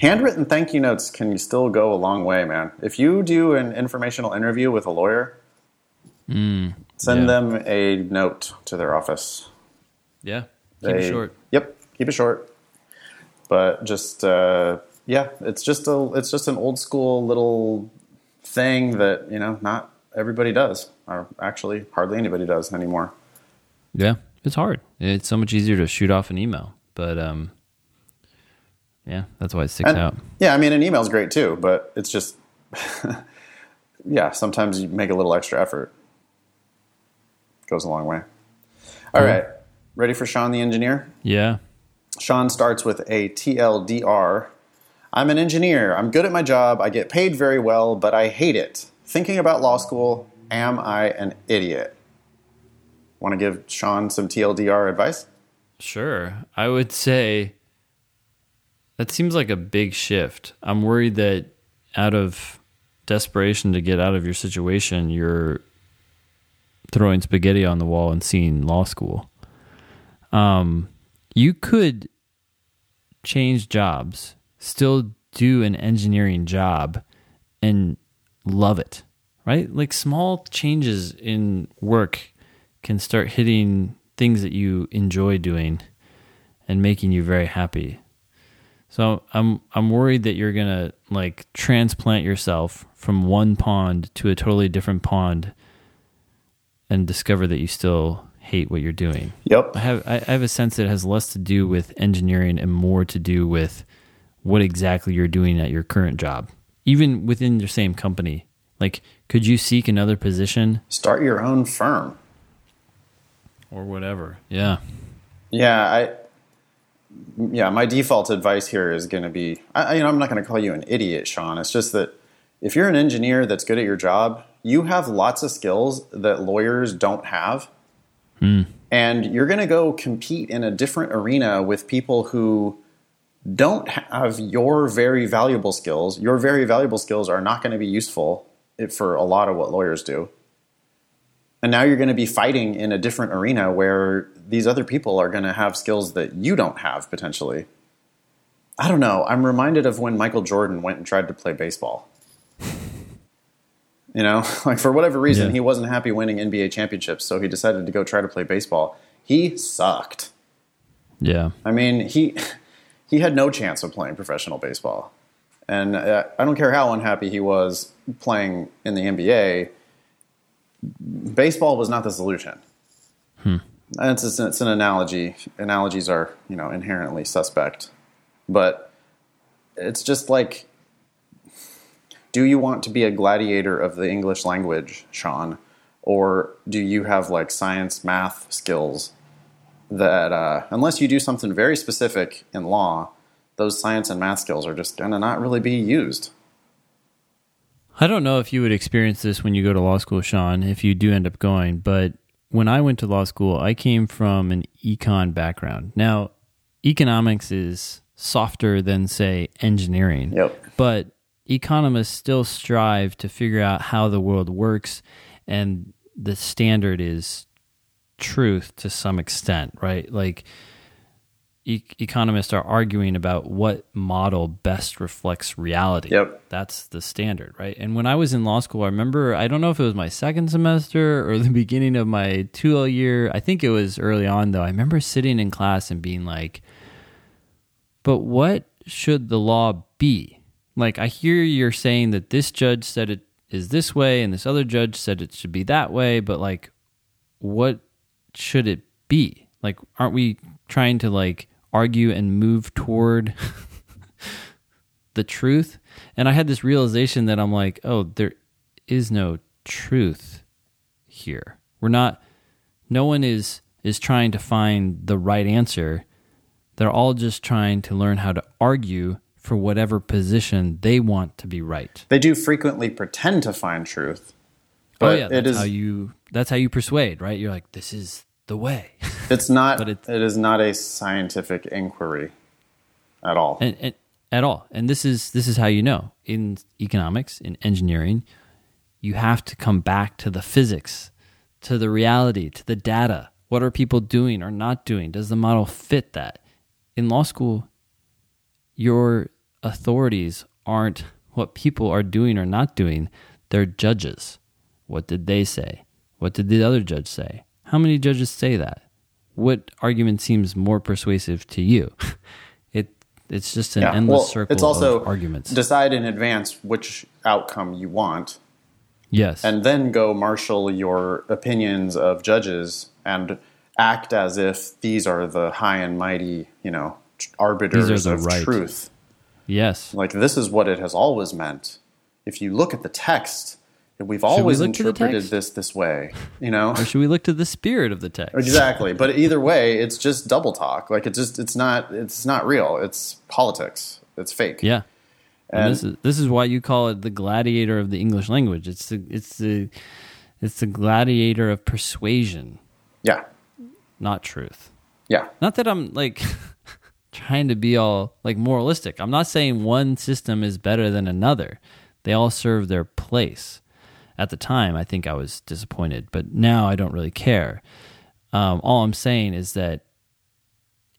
Handwritten thank you notes can still go a long way, man. If you do an informational interview with a lawyer, send yeah. them a note to their office. Yeah. Keep it short. Yep, keep it short. But just uh, yeah, it's just a it's just an old school little thing that you know not everybody does, or actually hardly anybody does anymore. Yeah, it's hard. It's so much easier to shoot off an email, but um, yeah, that's why it sticks And- out. Yeah, I mean, an email's great too, but it's just, [laughs] yeah, sometimes you make a little extra effort. Goes a long way. All Cool. right, ready for Sean the engineer? Yeah, Sean starts with a TLDR. I'm an engineer. I'm good at my job. I get paid very well, but I hate it. Thinking about law school, am I an idiot? Want to give Sean some TLDR advice? Sure. I would say that seems like a big shift. I'm worried that out of desperation to get out of your situation, you're throwing spaghetti on the wall and seeing law school. Um, you could change jobs, still do an engineering job, and love it, right? Like small changes in work can start hitting things that you enjoy doing and making you very happy. So I'm I'm worried that you're gonna like transplant yourself from one pond to a totally different pond and discover that you still hate what you're doing. Yep. I have I have a sense that it has less to do with engineering and more to do with what exactly you're doing at your current job. Even within your same company. Like could you seek another position? Start your own firm. Or whatever. Yeah. Yeah, I yeah, my default advice here is going to be I, you know, I'm not going to call you an idiot, Sean. It's just that if you're an engineer that's good at your job, you have lots of skills that lawyers don't have. Hmm. And you're going to go compete in a different arena with people who don't have your very valuable skills. Your very valuable skills are not going to be useful for a lot of what lawyers do. And now you're going to be fighting in a different arena where these other people are going to have skills that you don't have potentially. I don't know. I'm reminded of when Michael Jordan went and tried to play baseball. You know, [laughs] like for whatever reason, Yeah. he wasn't happy winning NBA championships, so he decided to go try to play baseball. He sucked. Yeah. I mean, he [laughs] he had no chance of playing professional baseball, and uh, I don't care how unhappy he was playing in the NBA. Baseball was not the solution. And it's, it's, it's an analogy. Analogies are you know inherently suspect, but it's just like, do you want to be a gladiator of the English language, Sean, or do you have like science, math skills that uh, unless you do something very specific in law, those science and math skills are just going to not really be used. I don't know if you would experience this when you go to law school, Sean, if you do end up going, but when I went to law school, I came from an econ background. Now, economics is softer than, say, engineering. Yep. But economists still strive to figure out how the world works, and the standard is truth to some extent, right? Like, e- economists are arguing about what model best reflects reality. Yep. That's the standard, right? And when I was in law school, I remember, I don't know if it was my second semester or the [laughs] beginning of my 2L year. I think it was early on, though. I remember sitting in class and being like, but what should the law be? Like, I hear you're saying that this judge said it is this way and this other judge said it should be that way, but like, what should it be? Like, aren't we trying to like argue and move toward [laughs] the truth? And I had this realization that I'm like, oh, there is no truth here. We're not no one is is trying to find the right answer. They're all just trying to learn how to argue for whatever position they want to be right. They do frequently pretend to find truth, oh yeah, it that's is how you that's how you persuade, right? You're like, this is the way. [laughs] it's not but it's- it is not a scientific inquiry at all. and, and at all. And this is this is how you know in economics, in engineering, you have to come back to the physics, to the reality, to the data. What are people doing or not doing? Does the model fit that? In law school, your authorities aren't what people are doing or not doing. They're judges. What did they say? What did the other judge say? How many judges say that? What argument seems more persuasive to you? [laughs] It it's just an Yeah. endless well, circle it's also of arguments. decide in advance which outcome you want yes. and then go marshal your opinions of judges and act as if these are the high and mighty, you know, arbiters of right. truth. Yes. Like this is what it has always meant. If you look at the text, we've always the interpreted this this way, you know. Or should we look to the spirit of the text? exactly, but either way, it's just double talk. Like it's just it's not it's not real. It's politics. It's fake. Yeah. And, And- this is this is why you call it the gladiator of the English language. It's the it's the it's the gladiator of persuasion, Yeah. not truth. Yeah. Not that I'm like [laughs] trying to be all like moralistic. I'm not saying one system is better than another. They all serve their place. At the time, I think I was disappointed, but now I don't really care. Um, all I'm saying is that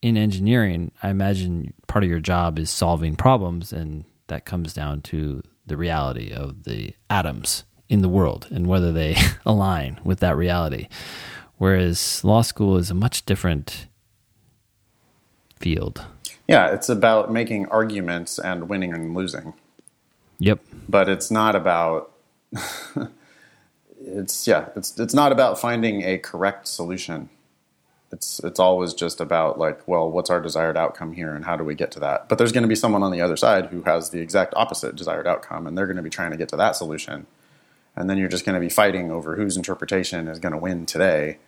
in engineering, I imagine part of your job is solving problems, and that comes down to the reality of the atoms in the world and whether they [laughs] align with that reality. Whereas law school is a much different field. Yeah, it's about making arguments and winning and losing. Yep. But it's not about [laughs] it's yeah, it's it's not about finding a correct solution. It's it's always just about like, well, what's our desired outcome here and how do we get to that? But there's going to be someone on the other side who has the exact opposite desired outcome and they're going to be trying to get to that solution. And then you're just going to be fighting over whose interpretation is going to win today.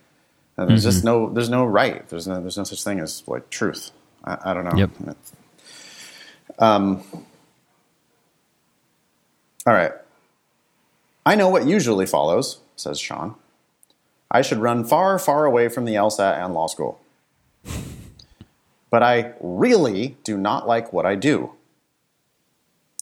And there's mm-hmm. just no there's no right. There's no there's no such thing as like truth. I, I don't know. Yep. Um, all right. I know what usually follows, says Sean. I should run far, far away from the LSAT and law school. But I really do not like what I do.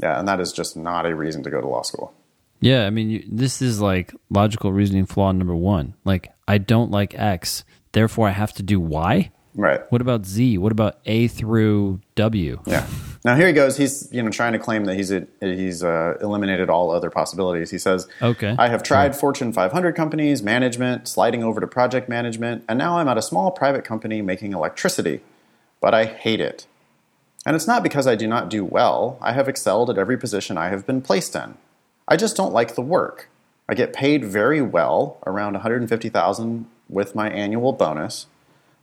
Yeah, and that is just not a reason to go to law school. Yeah, I mean, you, this is like logical reasoning flaw number one. Like, I don't like X, therefore I have to do Y. Right. What about Z? What about A through W? Yeah. Now here he goes. He's you know trying to claim that he's a, he's uh, eliminated all other possibilities. He says, Okay. I have tried Fortune 500 companies, management, sliding over to project management, and now I'm at a small private company making electricity. But I hate it. And it's not because I do not do well. I have excelled at every position I have been placed in. I just don't like the work. I get paid very well, around 150,000 with my annual bonus,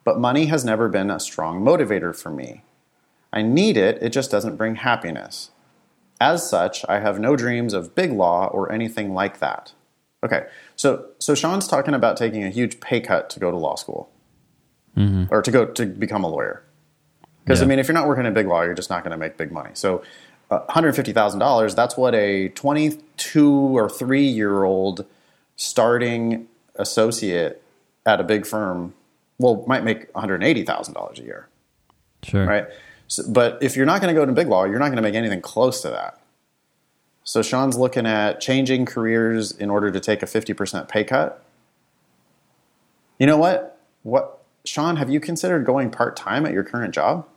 but money has never been a strong motivator for me. I need it, it just doesn't bring happiness. As such, I have no dreams of big law or anything like that. Okay, so so Sean's talking about taking a huge pay cut to go to law school, or to go to become a lawyer. Because I mean, if you're not working in big law, you're just not going to make big money. So, uh, $150,000—that's what a 22 or three year old starting associate at a big firm, well, might make $180,000 a year Sure. right? So, but if you're not going to go to big law, you're not going to make anything close to that. So Sean's looking at changing careers in order to take a 50% pay cut. You know what? What Sean, have you considered going part-time at your current job?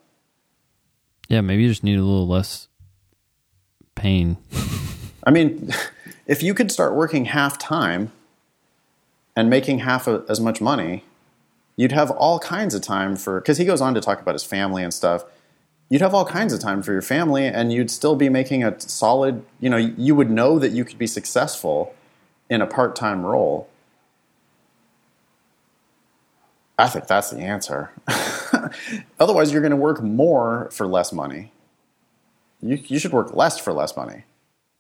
Yeah, maybe you just need a little less pain. [laughs] I mean, if you could start working half-time and making half a, as much money, you'd have all kinds of time for because he goes on to talk about his family and stuff. You'd have all kinds of time for your family and you'd still be making a solid you know you would know that you could be successful in a part-time role. I think that's the answer. [laughs] Otherwise you're going to work more for less money. You, you should work less for less money.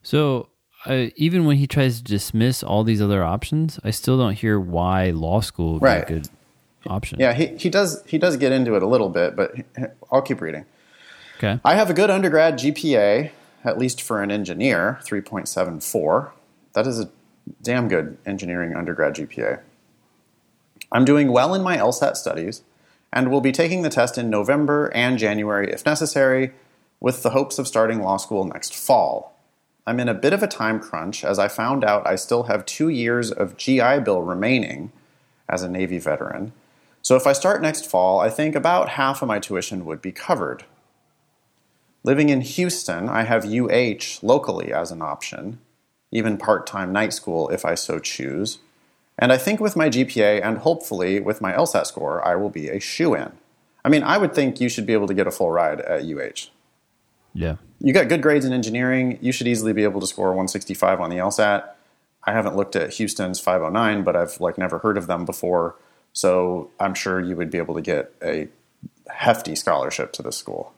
So, uh, even when he tries to dismiss all these other options, I still don't hear why law school would Right. be a good option. yeah he, he does he does get into it a little bit but i'll keep reading Okay. I have a good undergrad GPA, at least for an engineer, 3.74. That is a damn good engineering undergrad GPA. I'm doing well in my LSAT studies and will be taking the test in November and January if necessary, with the hopes of starting law school next fall. I'm in a bit of a time crunch as I found out I still have two years of GI Bill remaining as a Navy veteran. So if I start next fall, I think about half of my tuition would be covered. Living in Houston, I have UH locally as an option, even part time night school if I so choose. And I think with my GPA and hopefully with my LSAT score, I will be a shoe in. I mean, I would think you should be able to get a full ride at UH. Yeah. You got good grades in engineering, you should easily be able to score 165 on the LSAT. I haven't looked at Houston's 509, but I've like never heard of them before. So I'm sure you would be able to get a hefty scholarship to this school.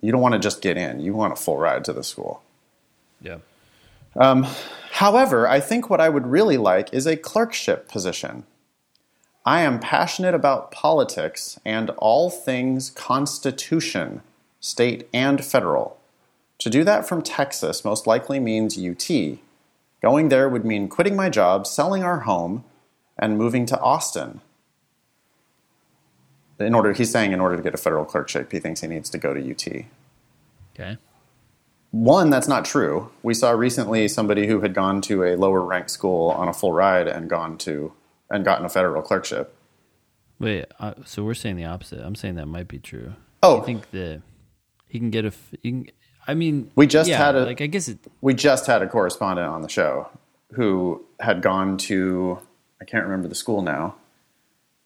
You don't want to just get in, you want a full ride to the school. Yeah. Um, however, I think what I would really like is a clerkship position. I am passionate about politics and all things Constitution, state and federal. To do that from Texas most likely means UT. Going there would mean quitting my job, selling our home, and moving to Austin. In order, he's saying, in order to get a federal clerkship, he thinks he needs to go to UT. Okay. One, that's not true. We saw recently somebody who had gone to a lower ranked school on a full ride and gone to and gotten a federal clerkship. Wait, uh, so we're saying the opposite. I'm saying that might be true. Oh. I think that he can get a. He can, I mean, We just yeah, had a- like. I guess it. We just had a correspondent on the show who had gone to I can't remember the school now,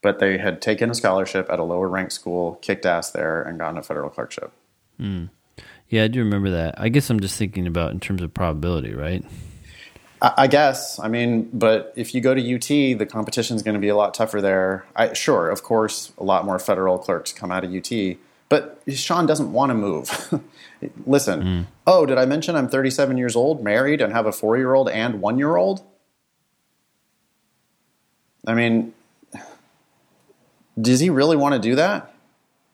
but they had taken a scholarship at a lower ranked school, kicked ass there, and gotten a federal clerkship. Hmm. Yeah, I do remember that. I guess I'm just thinking about in terms of probability, right? I, I guess. I mean, but if you go to UT, the competition is going to be a lot tougher there. I, sure, of course, a lot more federal clerks come out of UT, but Sean doesn't want to move. [laughs] Listen, hmm. oh, did I mention I'm 37 years old, married, and have a four year old and one year old? I mean, does he really want to do that?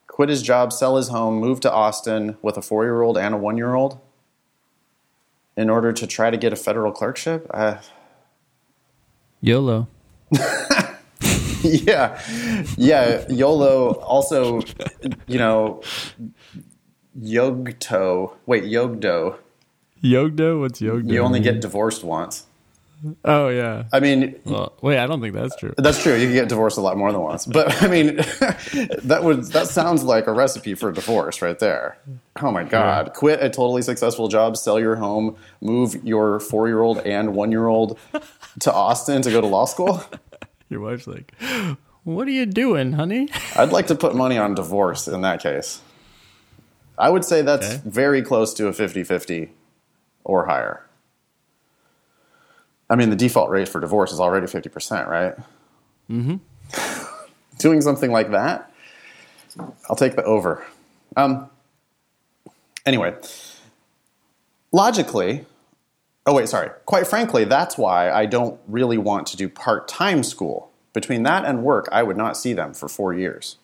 Quit his job, sell his home, move to Austin with a four year old and a one year old in order to try to get a federal clerkship? Uh, [laughs] YOLO. [laughs] yeah, yeah. YOLO also, you know, Yogto. Wait, Yogdo. Yogdo? What's Yogdo? You only get divorced once. Oh yeah. I mean, Well, wait, I don't think that's true. that's true. You can get divorced a lot more than once. But I mean, [laughs] that would that sounds like a recipe for divorce right there. Oh my God! Quit a totally successful job, sell your home, move your four year old and one year old to Austin to go to law school. [laughs] Your wife's like, "What are you doing, honey?" [laughs] I'd like to put money on divorce in that case. I would say that's Okay. very close to a 50 50 or higher. I mean, the default rate for divorce is already 50%, right? Mm-hmm. [laughs] Doing something like that, I'll take the over. Um, anyway, logically, oh, wait, sorry. Quite frankly, that's why I don't really want to do part time school. Between that and work, I would not see them for four years.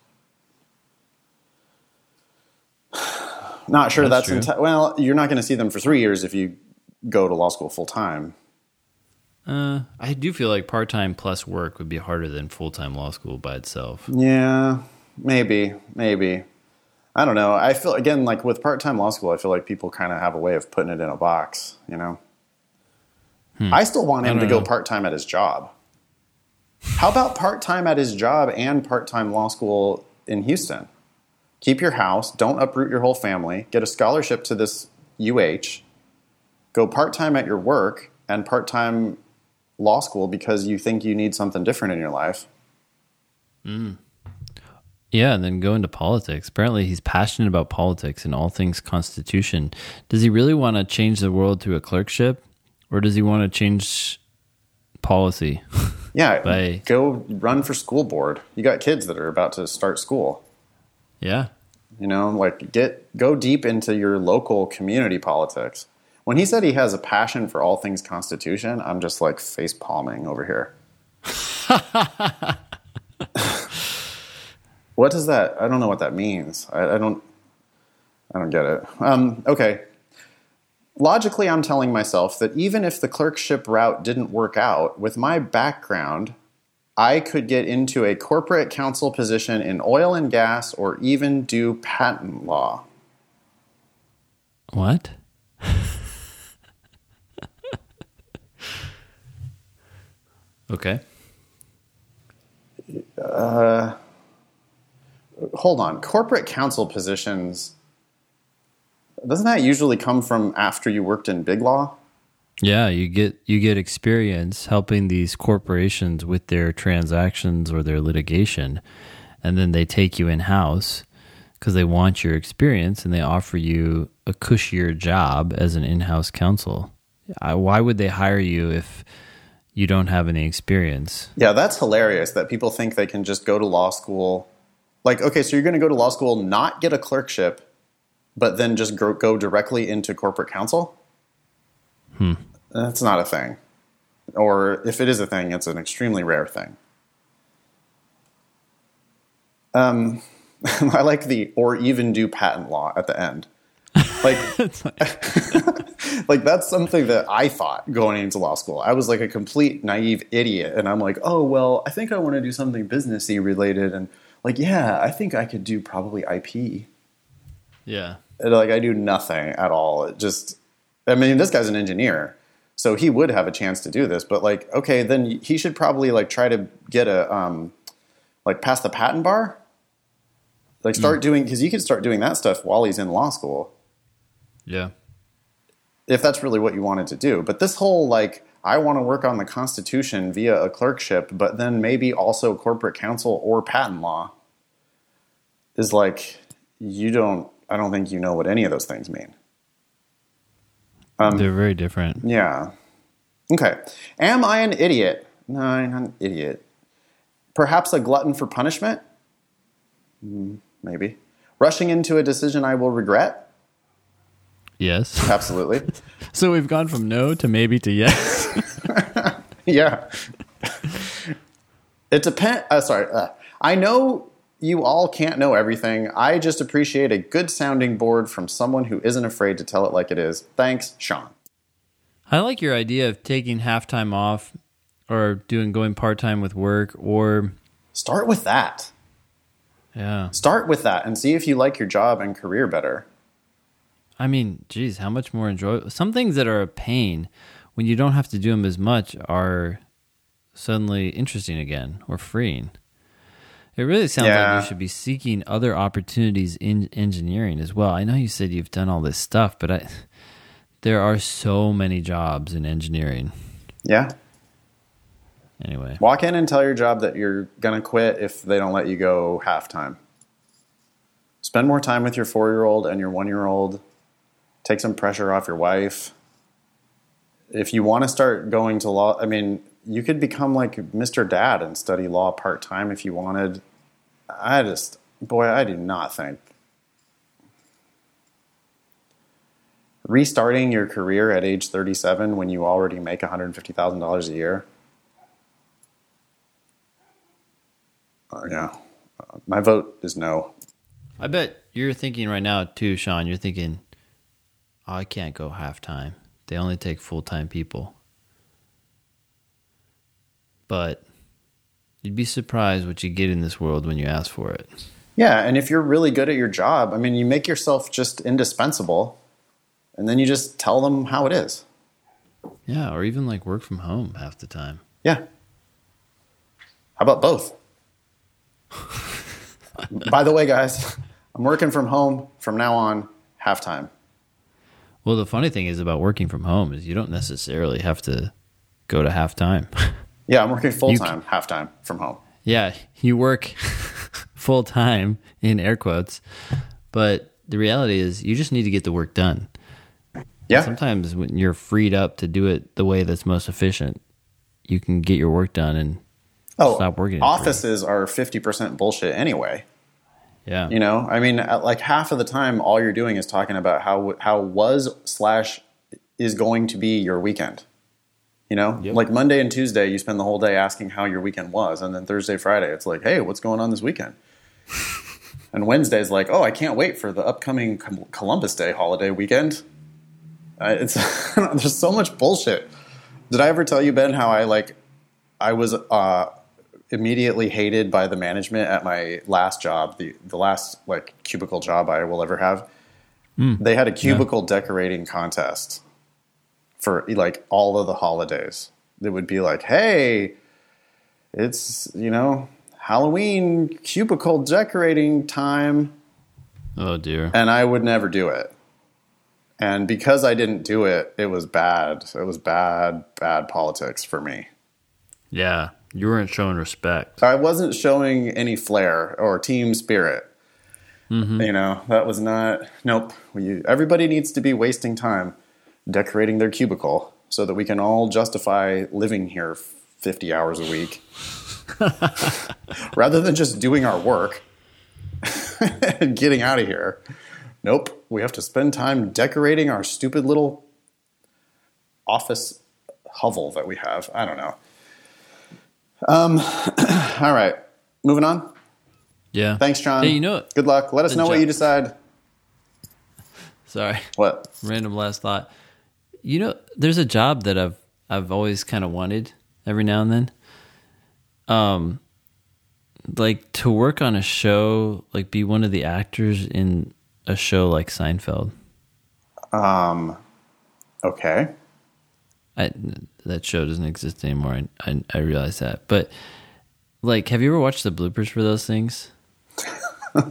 [sighs] Not sure that's, That's enti- well. You're not going to see them for three years if you go to law school full time. Uh, I do feel like part time plus work would be harder than full time law school by itself. Yeah, maybe, maybe. I don't know. I feel again like with part time law school, I feel like people kind of have a way of putting it in a box. You know, I still want him to go part time at his job. How about part time at his job and part time law school in Houston? Keep your house. Don't uproot your whole family. Get a scholarship to this UH. Go part time at your work and part time law school because you think you need something different in your life. Mm. Yeah, and then go into politics. Apparently, he's passionate about politics and all things Constitution. Does he really want to change the world through a clerkship, or does he want to change policy? [laughs] Yeah, By- go run for school board. You got kids that are about to start school. yeah, You know, like get go deep into your local community politics. When he said he has a passion for all things Constitution, I'm just like face palming over here. [laughs] what does that? I don't know what that means. I, I don't. I don't get it. Um, okay. Logically, I'm telling myself that even if the clerkship route didn't work out, with my background, I could get into a corporate counsel position in oil and gas or even do patent law. what? [laughs] okay. Uh, hold on. Corporate counsel positions, doesn't that usually come from after you worked in big law? Yeah, you get you get experience helping these corporations with their transactions or their litigation, and then they take you in house because they want your experience and they offer you a cushier job as an in-house counsel. I, why would they hire you if you don't have any experience? Yeah, that's hilarious that people think they can just go to law school. Like, okay, so you're going to go to law school, not get a clerkship, but then just go, go directly into corporate counsel? Hmm. That's not a thing. or if it is a thing, it's an extremely rare thing. Um, [laughs] I like the or even do patent law at the end. Like, [laughs] [laughs] like that's something that I thought going into law school. I was like a complete naive idiot, and I'm like, oh well, I think I want to do something businessy related, and like, yeah, I think I could do probably IP. Yeah. And, like I do nothing at all. It just, I mean, this guy's an engineer, so he would have a chance to do this. But like, okay, then he should probably like try to get a um, like pass the patent bar. Like start doing because you can start doing that stuff while he's in law school Yeah. if that's really what you wanted to do. But this whole like I want to work on the Constitution via a clerkship, but then maybe also corporate counsel or patent law is like you don't. I don't think you know what any of those things mean. They're very different. Yeah. Okay. Am I an idiot? No, I'm not an idiot. Perhaps a glutton for punishment? Hmm, maybe. Rushing into a decision I will regret? Yes. [laughs] Absolutely. So we've gone from no to maybe to yes. [laughs] yeah. It depends. Uh, sorry. Uh, I know you all can't know everything. I just appreciate a good sounding board from someone who isn't afraid to tell it like it is. Thanks, Sean. I like your idea of taking halftime off or doing going part time with work or Start with that. yeah. Start with that and see if you like your job and career better. I mean, geez, how much more enjoyable? Some things that are a pain when you don't have to do them as much are suddenly interesting again or freeing. It really sounds Yeah. like you should be seeking other opportunities in engineering as well. I know you said you've done all this stuff, but I there are so many jobs in engineering. Yeah. Anyway, Walk in and tell your job that you're going to quit if they don't let you go halftime. Spend more time with your four year old and your one year old. Take some pressure off your wife. If you want to start going to law, I mean, you could become like Mr. Dad and study law part time if you wanted. I just, boy, I do not think. Restarting your career at age 37 when you already make $150,000 a year Uh, yeah. Uh, my vote is no. I bet you're thinking right now too, Sean. You're thinking, oh, Oh, I can't go half time. They only take full time people. But you'd be surprised what you get in this world when you ask for it. Yeah, and if you're really good at your job, I mean, you make yourself just indispensable, and then you just tell them how it is. Yeah, or even like work from home half the time. Yeah. How about both? [laughs] By the way, guys, I'm working from home from now on, halftime. Well, the funny thing is about working from home is you don't necessarily have to go to halftime. [laughs] Yeah, I'm working full time, halftime from home. yeah, you work [laughs] full time in air quotes, but the reality is you just need to get the work done. Yeah. Sometimes when you're freed up to do it the way that's most efficient, you can get your work done and Oh, stop working. offices are 50% bullshit anyway. Yeah. You know, I mean, like half of the time, all you're doing is talking about how how was slash is going to be your weekend. You know, Yep. like Monday and Tuesday, you spend the whole day asking how your weekend was, and then Thursday, Friday, it's like, hey, what's going on this weekend? [laughs] and Wednesday's like, oh, I can't wait for the upcoming Columbus Day holiday weekend. Uh, it's [laughs] there's so much bullshit. Did I ever tell you, Ben, how I like I was uh, immediately hated by the management at my last job, the the last like cubicle job I will ever have. Hmm. They had a cubicle decorating contest for like all of the holidays. It would be like, "Hey, it's you know Halloween cubicle decorating time," Oh dear. and I would never do it. And because I didn't do it, it was bad. It was bad, bad politics for me. Yeah, you weren't showing respect. I wasn't showing any flair or team spirit. Mm-hmm. You know, that was not. Nope. We, everybody needs to be wasting time decorating their cubicle so that we can all justify living here 50 hours a week [laughs] rather than just doing our work [laughs] and getting out of here. Nope. We have to spend time decorating our stupid little office hovel that we have. I don't know. Um, [clears throat] all right, moving on. Yeah. Thanks, John. Hey, you know, it. Good luck. Let us know what you decide. [laughs] sorry, What? random last thought. You know, there's a job that I've I've always kind of wanted every now and then. Um, like to work on a show, like be one of the actors in a show like Seinfeld. Um, okay. I, that show doesn't exist anymore. I, I I realize that, but like, have you ever watched the bloopers for those things? [laughs]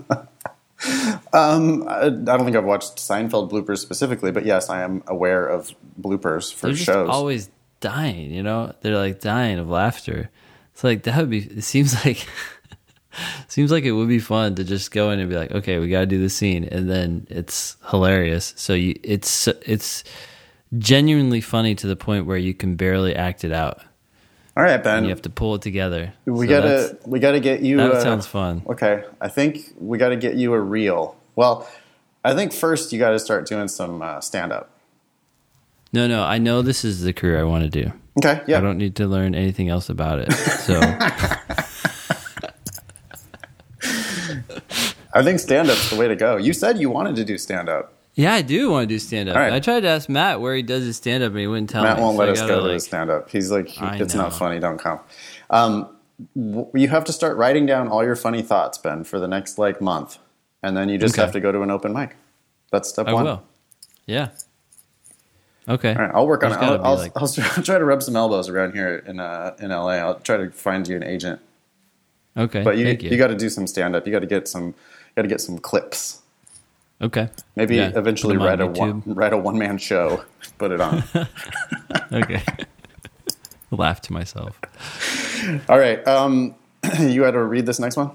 Um, I, I don't think I've watched Seinfeld bloopers specifically, but yes, I am aware of bloopers for They're just shows. always dying. You know, they're like dying of laughter. It's like that would be. It seems like [laughs] seems like it would be fun to just go in and be like, okay, we got to do the scene, and then it's hilarious. So you, it's it's genuinely funny to the point where you can barely act it out, All right, Ben. and you have to pull it together. we So gotta we gotta get you. That uh, sounds fun. Okay, I think we got to get you a reel. Well, I think first you got to start doing some uh, stand up. No, no, I know this is the career I want to do. Okay, yeah. I don't need to learn anything else about it. So [laughs] I think stand up's the way to go. You said you wanted to do stand up. Yeah, I do want to do stand up. Right. I tried to ask Matt where he does his stand up, and he wouldn't tell Matt me. Matt won't so let us go to like- his stand up. He's like, it's not funny. Don't come. Um, w- you have to start writing down all your funny thoughts, Ben, for the next like month, and then you just Okay. have to go to an open mic. That's step I one. will. Yeah. Okay. All right, I'll work on it. I'll, I'll, like- I'll, [laughs] try to rub some elbows around here in uh, in LA. I'll try to find you an agent. Okay. But you Thank you, got to do some stand up. You got to get some got to get some clips. Okay. Maybe Yeah, eventually write a one, write a one man show. Put it on. [laughs] Okay. [laughs] Laugh to myself. All right. Um, [clears throat] you had to read this next one.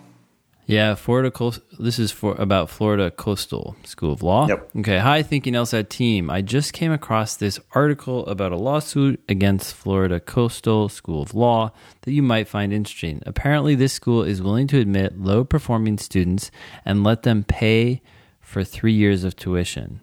Yeah, Florida. Coast, this is for about Florida Coastal School of Law. Yep. Okay. Hi, Thinking LSAT team. I just came across this article about a lawsuit against Florida Coastal School of Law that you might find interesting. Apparently, this school is willing to admit low performing students and let them pay for three years of tuition.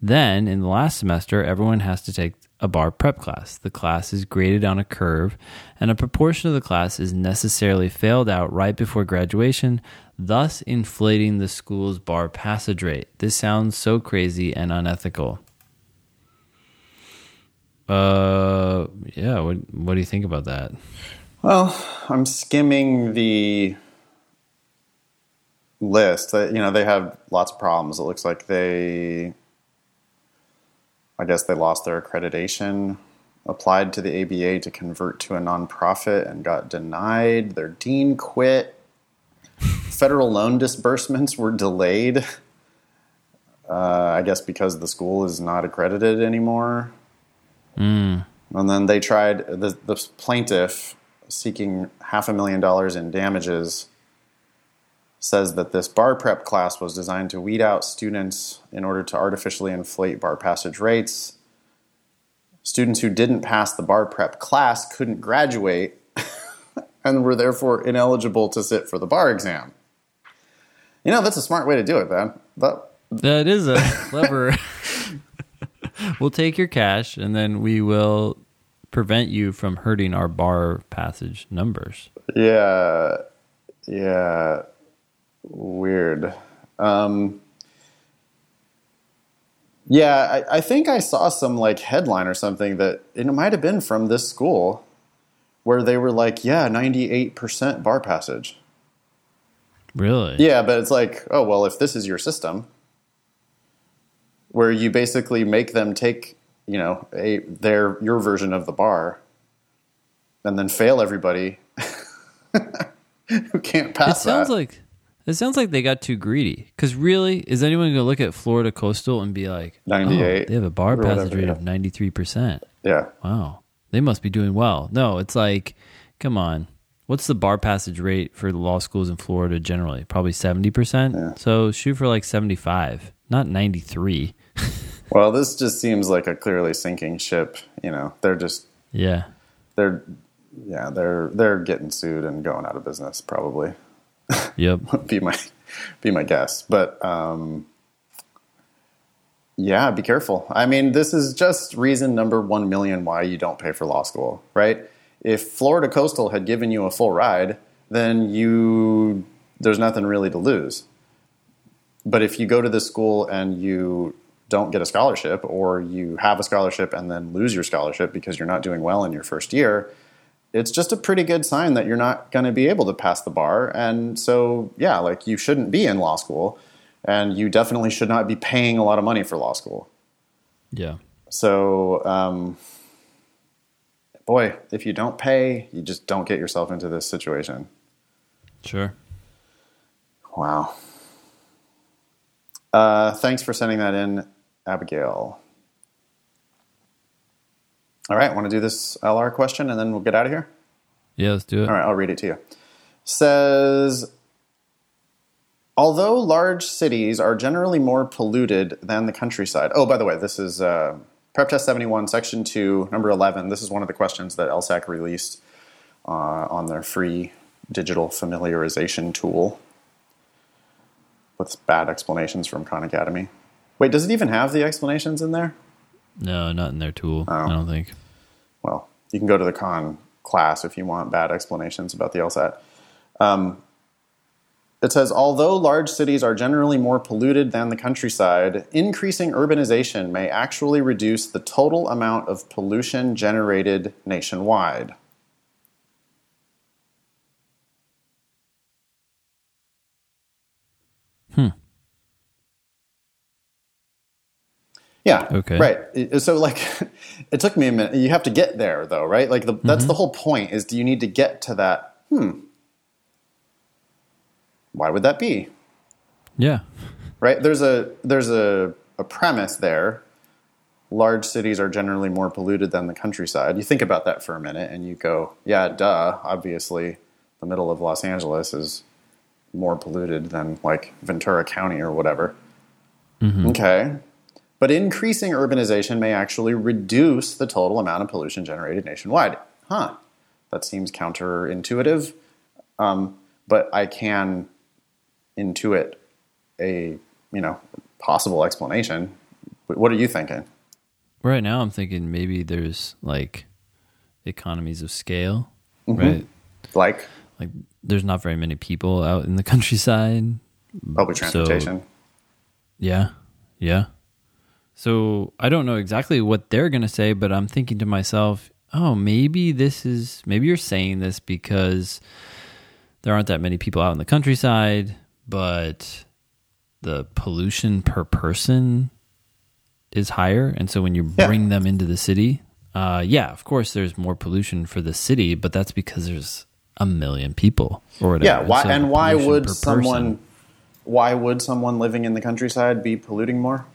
Then, in the last semester, everyone has to take a bar prep class. The class is graded on a curve, and a proportion of the class is necessarily failed out right before graduation, thus inflating the school's bar passage rate. This sounds so crazy and unethical. Uh, yeah. What What do you think about that? Well, I'm skimming the list. That you know they have lots of problems. It looks like they, I guess they lost their accreditation. Applied to the ABA to convert to a nonprofit and got denied. Their dean quit. Federal loan disbursements were delayed. Uh, I guess because the school is not accredited anymore. And then they tried the, the plaintiff seeking half a million dollars in damages says that this bar prep class was designed to weed out students in order to artificially inflate bar passage rates. Students who didn't pass the bar prep class couldn't graduate [laughs] and were therefore ineligible to sit for the bar exam. You know, that's a smart way to do it, man. That, That is a clever. [laughs] we'll take your cash, and then we will prevent you from hurting our bar passage numbers. Yeah, yeah, weird. Um, yeah, I, I think I saw some like headline or something that it might have been from this school where they were like, yeah, ninety-eight percent bar passage. Really? Yeah, but it's like, oh well, if this is your system, where you basically make them take, you know, a their your version of the bar, and then fail everybody [laughs] who can't pass It sounds that. like it sounds like they got too greedy. Because really, is anyone going to look at Florida Coastal and be like, oh, 98 they have a bar or whatever, passage rate yeah. of ninety three percent. yeah, Wow, they must be doing well. No, it's like, come on. What's the bar passage rate for the law schools in Florida generally? Probably seventy percent. So shoot for like seventy five, not ninety three. [laughs] Well, this just seems like a clearly sinking ship. You know, they're just Yeah. they're yeah they're they're getting sued and going out of business probably. [laughs] Yep. be my be my guess. But um, Yeah, be careful. I mean, this is just reason number 1 million why you don't pay for law school, right? If Florida Coastal had given you a full ride, then you there's nothing really to lose. But if you go to this school and you don't get a scholarship or you have a scholarship and then lose your scholarship because you're not doing well in your first year, it's just a pretty good sign that you're not going to be able to pass the bar. And so, yeah, like you shouldn't be in law school and you definitely should not be paying a lot of money for law school. Yeah. So, um, boy, if you don't pay, you just don't get yourself into this situation. Sure. Wow. Uh, thanks for sending that in, Abigail. All right, want to do this LR question and then we'll get out of here? Yeah, let's do it. All right, I'll read it to you. Says, although large cities are generally more polluted than the countryside. Oh, by the way, this is uh, Prep Test 71, Section 2, number 11. This is one of the questions that LSAC released uh, on their free digital familiarization tool with bad explanations from Khan Academy. Wait, does it even have the explanations in there? No, not in their tool. Oh. I don't think. well, you can go to the Khan class if you want bad explanations about the LSAT. Um, it says, although large cities are generally more polluted than the countryside, increasing urbanization may actually reduce the total amount of pollution generated nationwide. Hmm. Yeah. Okay. Right. So like, [laughs] it took me a minute. You have to get there though, right? Like the, that's the whole point. Is do you need to get to that? Hmm. Why would that be? Yeah. Right. There's a there's a, a premise there. Large cities are generally more polluted than the countryside. You think about that for a minute, and you go, "Yeah, duh. Obviously, the middle of Los Angeles is more polluted than like Ventura County or whatever." Okay. But increasing urbanization may actually reduce the total amount of pollution generated nationwide. Huh. That seems counterintuitive. Um, but I can intuit a, you know, possible explanation. What are you thinking? Right now, I'm thinking maybe there's like economies of scale, right? Like Like, there's not very many people out in the [laughs] countryside. public So- transportation. Yeah. Yeah. So I don't know exactly what they're going to say, but I'm thinking to myself, oh, maybe this is, maybe you're saying this because there aren't that many people out in the countryside, but the pollution per person is higher. And so when you Yeah. bring them into the city, uh, yeah, of course, there's more pollution for the city, but that's because there's a million people or whatever. yeah. Why, so and why would someone? person- Why would someone living in the countryside be polluting more?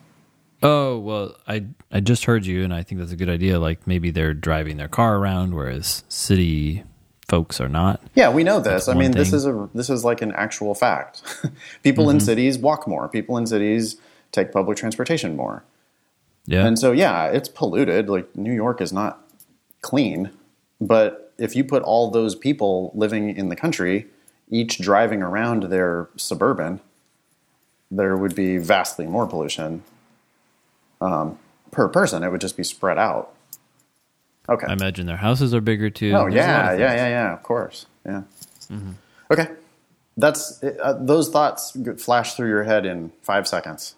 Oh well, I I just heard you, and I think that's a good idea. Like maybe they're driving their car around, whereas city folks are not. Yeah, we know this. I mean, this is a this is like an actual fact. [laughs] People in mm-hmm. cities walk more. People in cities take public transportation more. Yeah, And so, yeah, it's polluted. Like New York is not clean, but if you put all those people living in the country, each driving around their suburban, there would be vastly more pollution um, per person. It would just be spread out. Okay. I imagine their houses are bigger too. Oh There's yeah, yeah, yeah, yeah. Of course, yeah. Mm-hmm. Okay, that's uh, those thoughts flash through your head in five seconds,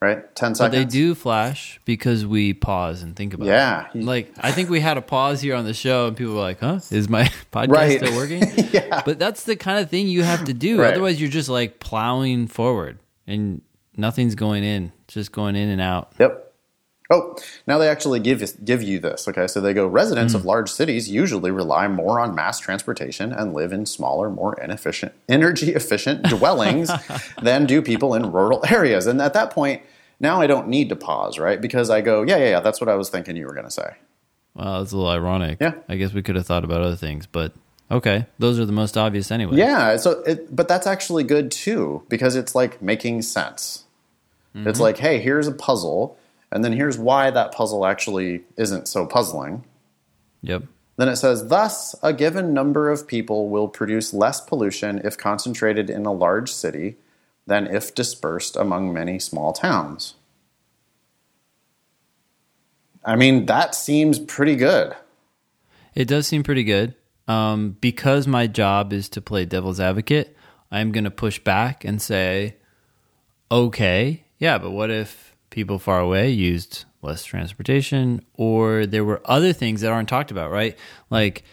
right? Ten But seconds. they do flash because we pause and think about it. Yeah. it. Like I think we had a pause here on the show, and people were like, "Huh, is my [laughs] podcast Right. still working?" [laughs] yeah. But that's the kind of thing you have to do. Right. Otherwise, you're just like plowing forward, and nothing's going in, it's just going in and out. Yep. Oh, now they actually give give you this. Okay, so they go. Residents of hmm. large cities usually rely more on mass transportation and live in smaller, more inefficient, energy efficient dwellings [laughs] than do people in rural areas. And at that point, now I don't need to pause, right? Because I go, yeah, yeah, yeah. That's what I was thinking you were going to say. Well, that's a little ironic. Yeah. I guess we could have thought about other things, but okay, those are the most obvious anyway. Yeah, so it, but that's actually good too because it's like making sense. It's like, hey, here's a puzzle, and then here's why that puzzle actually isn't so puzzling. Yep. Then it says, thus, a given number of people will produce less pollution if concentrated in a large city than if dispersed among many small towns. I mean, that seems pretty good. It does seem pretty good. Um, because my job is to play devil's advocate, I'm going to push back and say, okay, yeah, but what if people far away used less transportation or there were other things that aren't talked about, right? Like,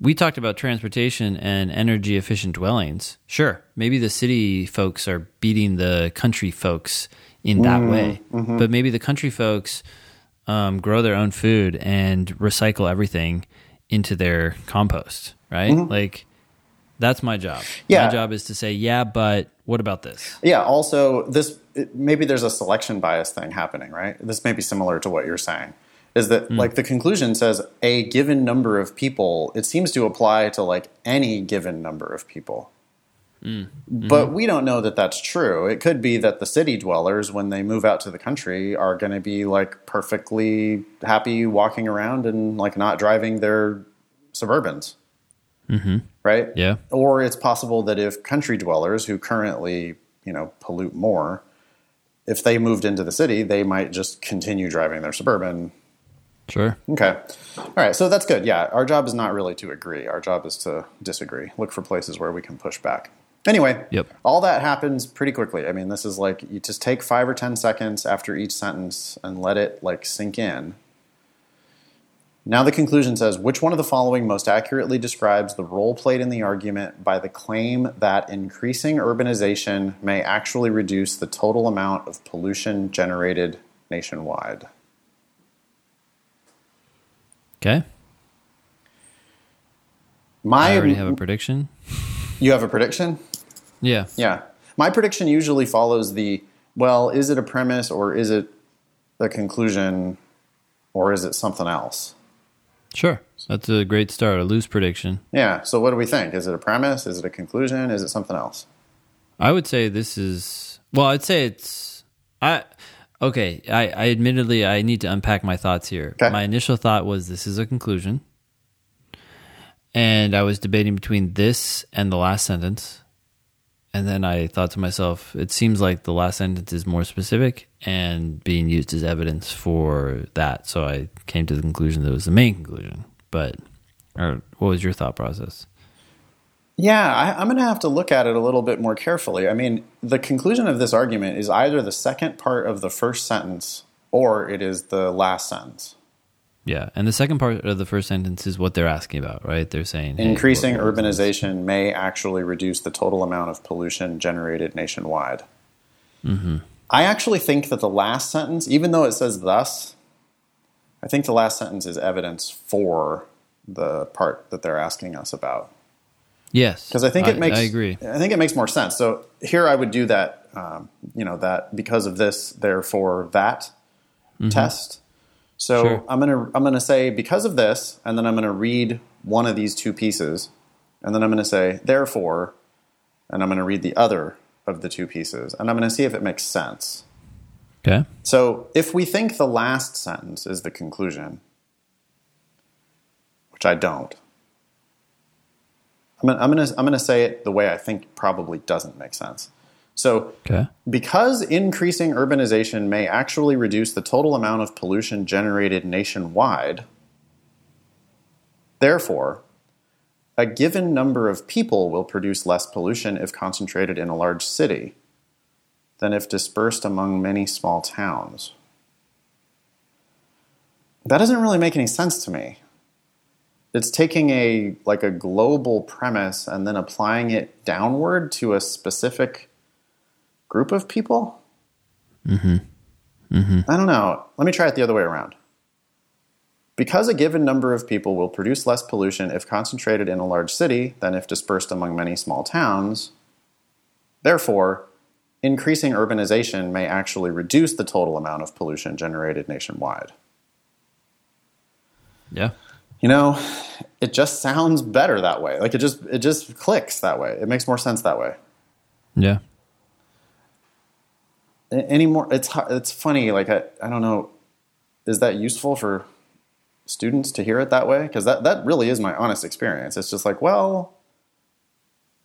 we talked about transportation and energy efficient dwellings. Sure, maybe the city folks are beating the country folks in that mm-hmm, way, mm-hmm. but maybe the country folks um, grow their own food and recycle everything into their compost, right? Mm-hmm. Like, that's my job. Yeah. My job is to say, yeah, but what about this? Yeah. Also, this it- maybe there's a selection bias thing happening, right? This may be similar to what you're saying. Is that hmm. like the conclusion says a given number of people? It seems to apply to like any given number of people. Hmm. But hmm. we don't know that that's true. It could be that the city dwellers, when they move out to the country, are going to be like perfectly happy walking around and like not driving their Suburbans. Mm-hmm. Right? Yeah. Or it's possible that if country dwellers who currently, you know, pollute more, if they moved into the city, they might just continue driving their Suburban. Sure. Okay. All right. So that's good. Yeah. Our job is not really to agree. Our job is to disagree. Look for places where we can push back. Anyway, Yep. all that happens pretty quickly. I mean, this is like you just take five or 10 seconds after each sentence and let it like sink in. Now, the conclusion says which one of the following most accurately describes the role played in the argument by the claim that increasing urbanization may actually reduce the total amount of pollution generated nationwide? Okay. My, I already have a prediction. you have a prediction? Yeah. Yeah. My prediction usually follows the well, is it a premise or is it a conclusion or is it something else? Sure. That's a great start. A loose prediction. Yeah. So what do we think? Is it a premise? Is it a conclusion? Is it something else? I would say this is well, I'd say it's I okay, I, I admittedly I need to unpack my thoughts here. Okay. My initial thought was this is a conclusion. And I was debating between this and the last sentence. And then I thought to myself, it seems like the last sentence is more specific and being used as evidence for that. So I came to the conclusion that it was the main conclusion. But or what was your thought process? Yeah, I, I'm going to have to look at it a little bit more carefully. I mean, the conclusion of this argument is either the second part of the first sentence or it is the last sentence. Yeah, and the second part of the first sentence is what they're asking about, right? They're saying hey, Increasing urbanization may actually reduce the total amount of pollution generated nationwide. I actually think that the last sentence, even though it says thus, I think the last sentence is evidence for the part that they're asking us about. Yes, because I think it makes. I agree. I think it makes more sense. So here I would do that. Um, you know that because of this, therefore that test. So. Sure. I'm gonna I'm gonna say because of this, and then I'm gonna read one of these two pieces, and then I'm gonna say therefore, and I'm gonna read the other of the two pieces, and I'm gonna see if it makes sense. Okay. So if we think the last sentence is the conclusion, which I don't, I'm gonna, I'm gonna, I'm gonna say it the way I think probably doesn't make sense. So Okay. because increasing urbanization may actually reduce the total amount of pollution generated nationwide, therefore, a given number of people will produce less pollution if concentrated in a large city than if dispersed among many small towns. That doesn't really make any sense to me. It's taking a like a global premise and then applying it downward to a specific group of people. Mm-hmm. Mm-hmm. I don't know. Let me try it the other way around. Because a given number of people will produce less pollution if concentrated in a large city than if dispersed among many small towns, therefore, increasing urbanization may actually reduce the total amount of pollution generated nationwide. Yeah. You know, it just sounds better that way. Like it just it just clicks that way. It makes more sense that way. Yeah. A- Any more? It's it's funny. Like I, I don't know. Is that useful for students to hear it that way? Because that that really is my honest experience. It's just like, well,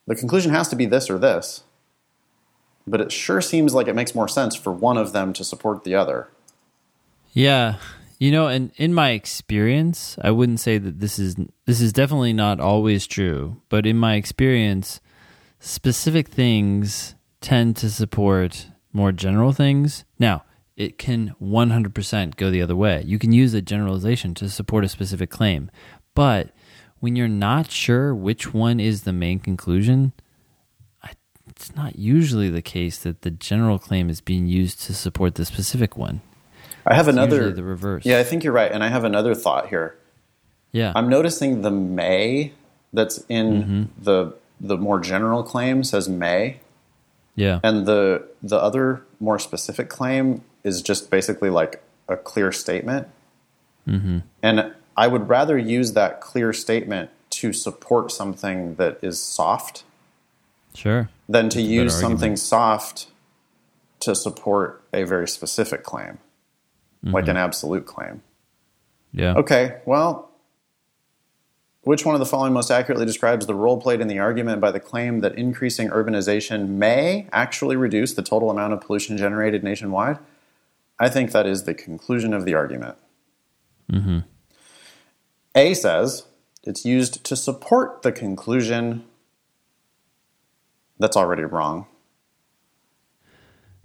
the conclusion has to be this or this, but it sure seems like it makes more sense for one of them to support the other. Yeah. You know, and in my experience, I wouldn't say that this is this is definitely not always true, but in my experience, specific things tend to support more general things. Now, it can 100% go the other way. You can use a generalization to support a specific claim, but when you're not sure which one is the main conclusion, it's not usually the case that the general claim is being used to support the specific one. I have It's another. the reverse. Yeah, I think you're right, and I have another thought here. Yeah. I'm noticing the may that's in Mm-hmm. the the more general claim says may, yeah. and the the other more specific claim is just basically like a clear statement. Mm-hmm. And I would rather use that clear statement to support something that is soft Sure. than to That's use something soft to support a very specific claim, like Mm-hmm. an absolute claim. Yeah. Okay, well, which one of the following most accurately describes the role played in the argument by the claim that increasing urbanization may actually reduce the total amount of pollution generated nationwide? I think that is the conclusion of the argument. Mm-hmm. A says it's used to support the conclusion that's already wrong.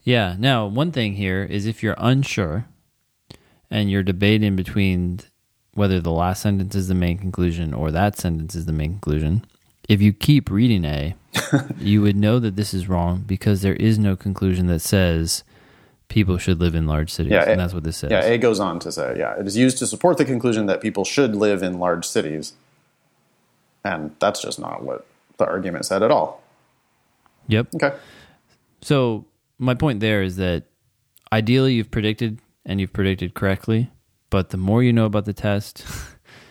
Yeah. Now, one thing here is if you're unsure and you're debating between whether the last sentence is the main conclusion or that sentence is the main conclusion, if you keep reading A, [laughs] you would know that this is wrong because there is no conclusion that says people should live in large cities. Yeah, and that's what this says. Yeah, A goes on to say, yeah, it is used to support the conclusion that people should live in large cities. And that's just not what the argument said at all. Yep. Okay. So my point there is that ideally you've predicted and you've predicted correctly, but the more you know about the test,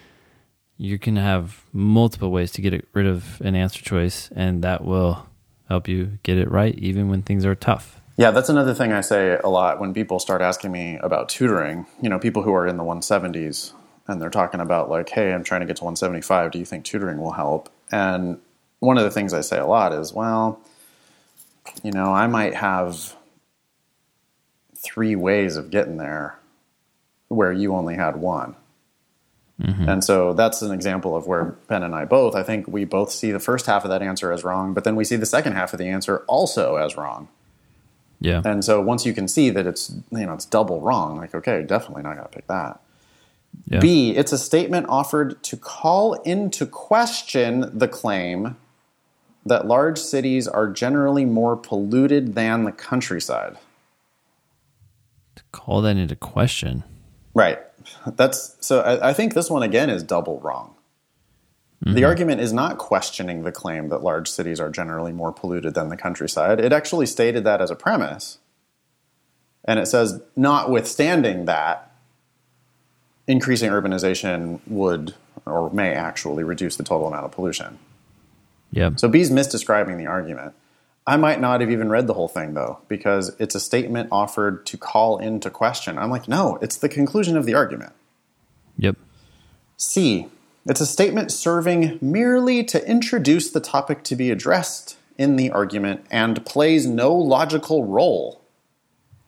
[laughs] you can have multiple ways to get rid of an answer choice, and that will help you get it right even when things are tough. Yeah, that's another thing I say a lot when people start asking me about tutoring. You know, people who are in the 170s and they're talking about, like, hey, I'm trying to get to 175. Do you think tutoring will help? And one of the things I say a lot is, well, you know, I might have three ways of getting there where you only had one. Mm-hmm. And so that's an example of where Ben and I both, I think we both see the first half of that answer as wrong, but then we see the second half of the answer also as wrong. Yeah. And so once you can see that it's you know it's double wrong, like okay, definitely not going to pick that. yeah. B, it's a statement offered to call into question the claim that large cities are generally more polluted than the countryside. To call that into question. Right. That's so. I, I think this one again is double wrong. The mm-hmm. argument is not questioning the claim that large cities are generally more polluted than the countryside. It actually stated that as a premise. And it says, notwithstanding that, increasing urbanization would or may actually reduce the total amount of pollution. Yep. So B's misdescribing the argument. I might not have even read the whole thing though, because it's a statement offered to call into question. I'm like, no, it's the conclusion of the argument. Yep. C. It's a statement serving merely to introduce the topic to be addressed in the argument and plays no logical role.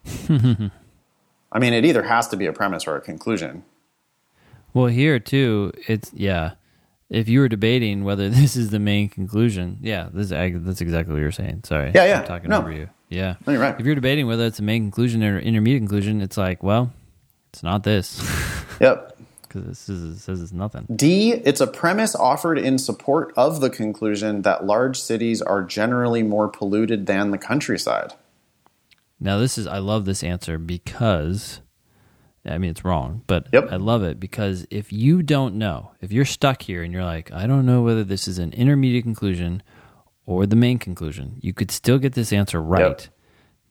[laughs] I mean, it either has to be a premise or a conclusion. Well, here too, it's yeah. If you were debating whether [laughs] this is the main conclusion, yeah, this that's exactly what you're saying. Sorry, Yeah, yeah. I'm talking No. over you. Yeah, No, you're right. If you're debating whether it's a main conclusion or intermediate conclusion, it's like, well, it's not this [laughs] Yep. [laughs] because this is, it says it's nothing. D. It's a premise offered in support of the conclusion that large cities are generally more polluted than the countryside. Now, this is I love this answer because I mean it's wrong, but Yep. I love it because if you don't know, if you're stuck here and you're like, I don't know whether this is an intermediate conclusion or the main conclusion, you could still get this answer right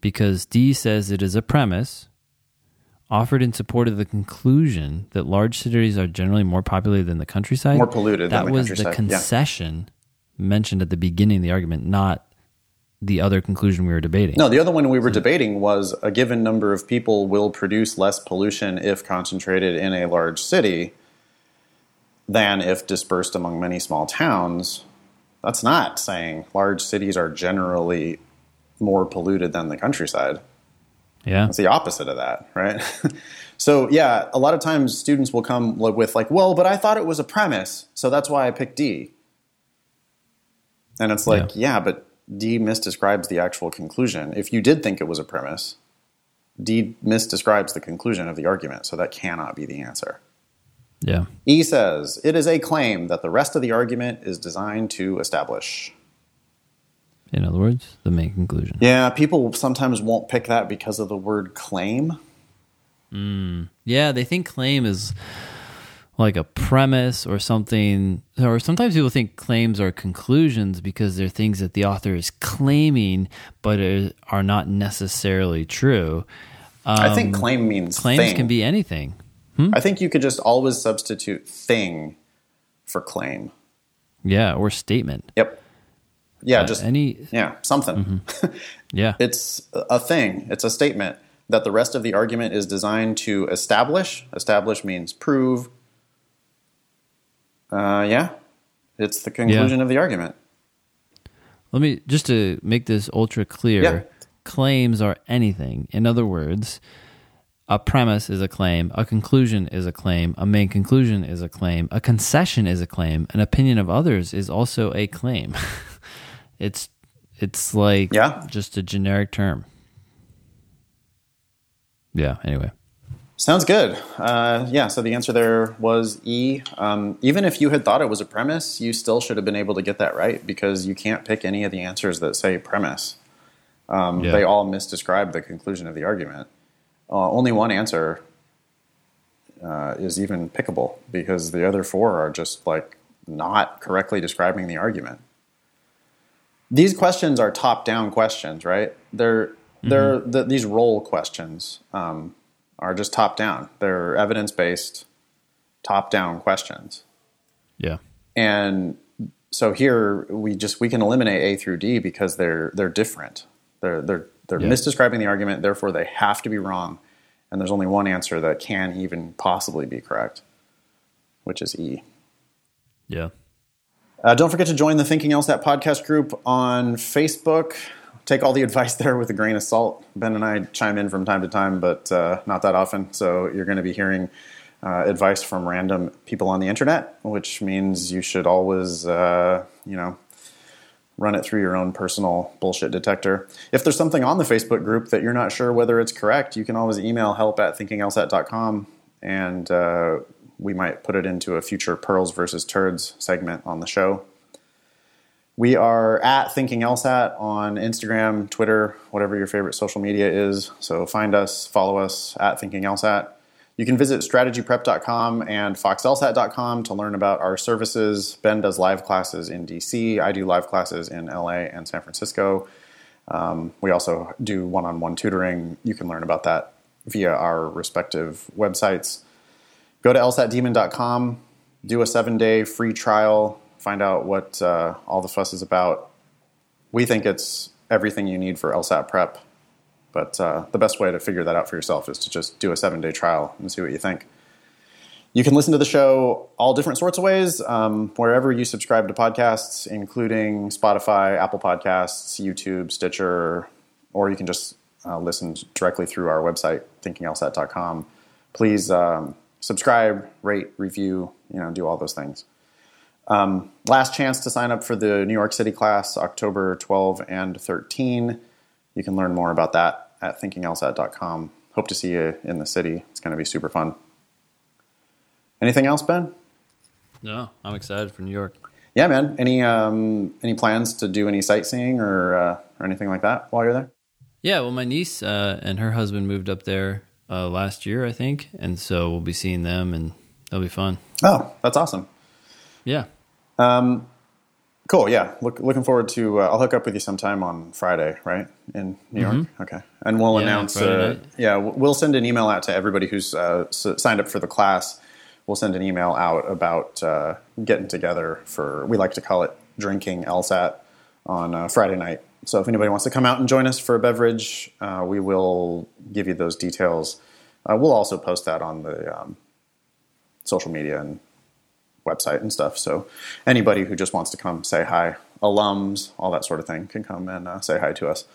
because D says it is a premise offered in support of the conclusion that large cities are generally more populated than the countryside. More polluted that than the was the yeah. concession mentioned at the beginning of the argument, not the other conclusion we were debating. No, the other one we were debating was a given number of people will produce less pollution if concentrated in a large city than if dispersed among many small towns. That's not saying large cities are generally more polluted than the countryside. Yeah. It's the opposite of that, right? [laughs] so yeah, a lot of times students will come with like, well, but I thought it was a premise, so that's why I picked D. And it's like, yeah, but D misdescribes the actual conclusion. If you did think it was a premise, D misdescribes the conclusion of the argument, so that cannot be the answer. Yeah. E says, it is a claim that the rest of the argument is designed to establish. In other words, the main conclusion. Yeah, people sometimes won't pick that because of the word claim. Hmm. Yeah, they think claim is like a premise or something, or sometimes people think claims are conclusions because they're things that the author is claiming but are- not necessarily true. I think claim means Um, Claims thing. can be anything. I think you could just always substitute thing for claim. Yeah, or statement. Yep. Yeah, Uh, just any. yeah, something. [laughs] Yeah. it's a thing. It's a statement that the rest of the argument is designed to establish. Establish means prove. Uh, yeah, it's the conclusion of the argument. Let me just to make this ultra clear. Yeah. Claims are anything. In other words, a premise is a claim, a conclusion is a claim, a main conclusion is a claim, a concession is a claim, an opinion of others is also a claim. [laughs] it's it's like Yeah. just a generic term. Yeah, anyway. Sounds good. Uh, yeah, so the answer there was E. Um, even if you had thought it was a premise, you still should have been able to get that right because you can't pick any of the answers that say premise. Um, Yeah. They all misdescribe the conclusion of the argument. Uh, only one answer uh, is even pickable because the other four are just like not correctly describing the argument. These questions are top-down questions, right? They're they're the, these role questions. Um, are just top down. They're evidence based, top down questions. Yeah. And so here we just we can eliminate A through D because they're they're different. They're they're they're Yeah. misdescribing the argument, therefore they have to be wrong. And there's only one answer that can even possibly be correct, which is E. Yeah. Uh, don't forget to join the Thinking LSAT podcast group on Facebook. Take all the [laughs] advice there with a grain of salt. Ben and I chime in from time to time, but uh, not that often. So you're going to be hearing uh, advice from random people on the internet, which means you should always, uh, you know, run it through your own personal bullshit detector. If there's something on the Facebook group that you're not sure whether it's correct, you can always email help at thinkinglsat.com and uh, we might put it into a future Pearls versus Turds segment on the show. We are at Thinking LSAT on Instagram, Twitter, whatever your favorite social media is. So find us, follow us at Thinking LSAT. You can visit strategyprep.com and foxlsat.com to learn about our services. Ben does live classes in DC. I do live classes in LA and San Francisco. Um, we also do one on one tutoring. You can learn about that via our respective websites. Go to lsatdemon.com, do a seven day free trial, find out what uh, all the fuss is about. We think it's everything you need for LSAT prep, but uh, the best way to figure that out for yourself is to just do a seven day trial and see what you think. You can listen to the show all different sorts of ways, um, wherever you subscribe to podcasts, including Spotify, Apple Podcasts, YouTube, Stitcher, or you can just uh, listen directly through our website, thinkinglsat.com. Please um, subscribe, rate, review, you know, do all those things. Um, last chance to sign up for the New York City class, October 12 and 13. You can learn more about that at thinkinglsat.com. Hope to see you in the city. It's going to be super fun. Anything else, Ben? No, I'm excited for New York. Yeah, man. Any um, any plans to do any sightseeing or uh, or anything like that while you're there? Yeah, well, my niece uh, and her husband moved up there uh, last year, I think, and so we'll be seeing them, and that'll be fun. Oh, that's awesome. Yeah, Cool. Yeah. Look, looking forward to. Uh, I'll hook up with you sometime on Friday, right in New York. Okay, and we'll Yeah, announce. Uh, yeah, we'll send an email out to everybody who's uh, s- signed up for the class. We'll send an email out about uh, getting together for. We like to call it drinking LSAT on uh, Friday night. So if anybody wants to come out and join us for a beverage, uh, we will give you those details. Uh, we'll also post that on the um, social media and website and stuff. So anybody who just wants to come say hi, alums, all that sort of thing, can come and uh, say hi to us.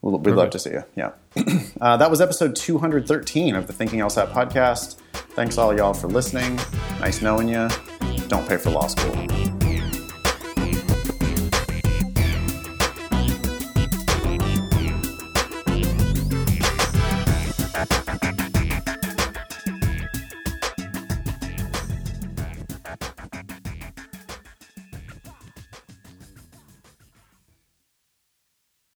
We'll, we'd love to see you. Yeah. [clears throat] uh, that was episode 213 of the Thinking LSAT podcast. Thanks all y'all for listening. Nice knowing you. Don't pay for law school.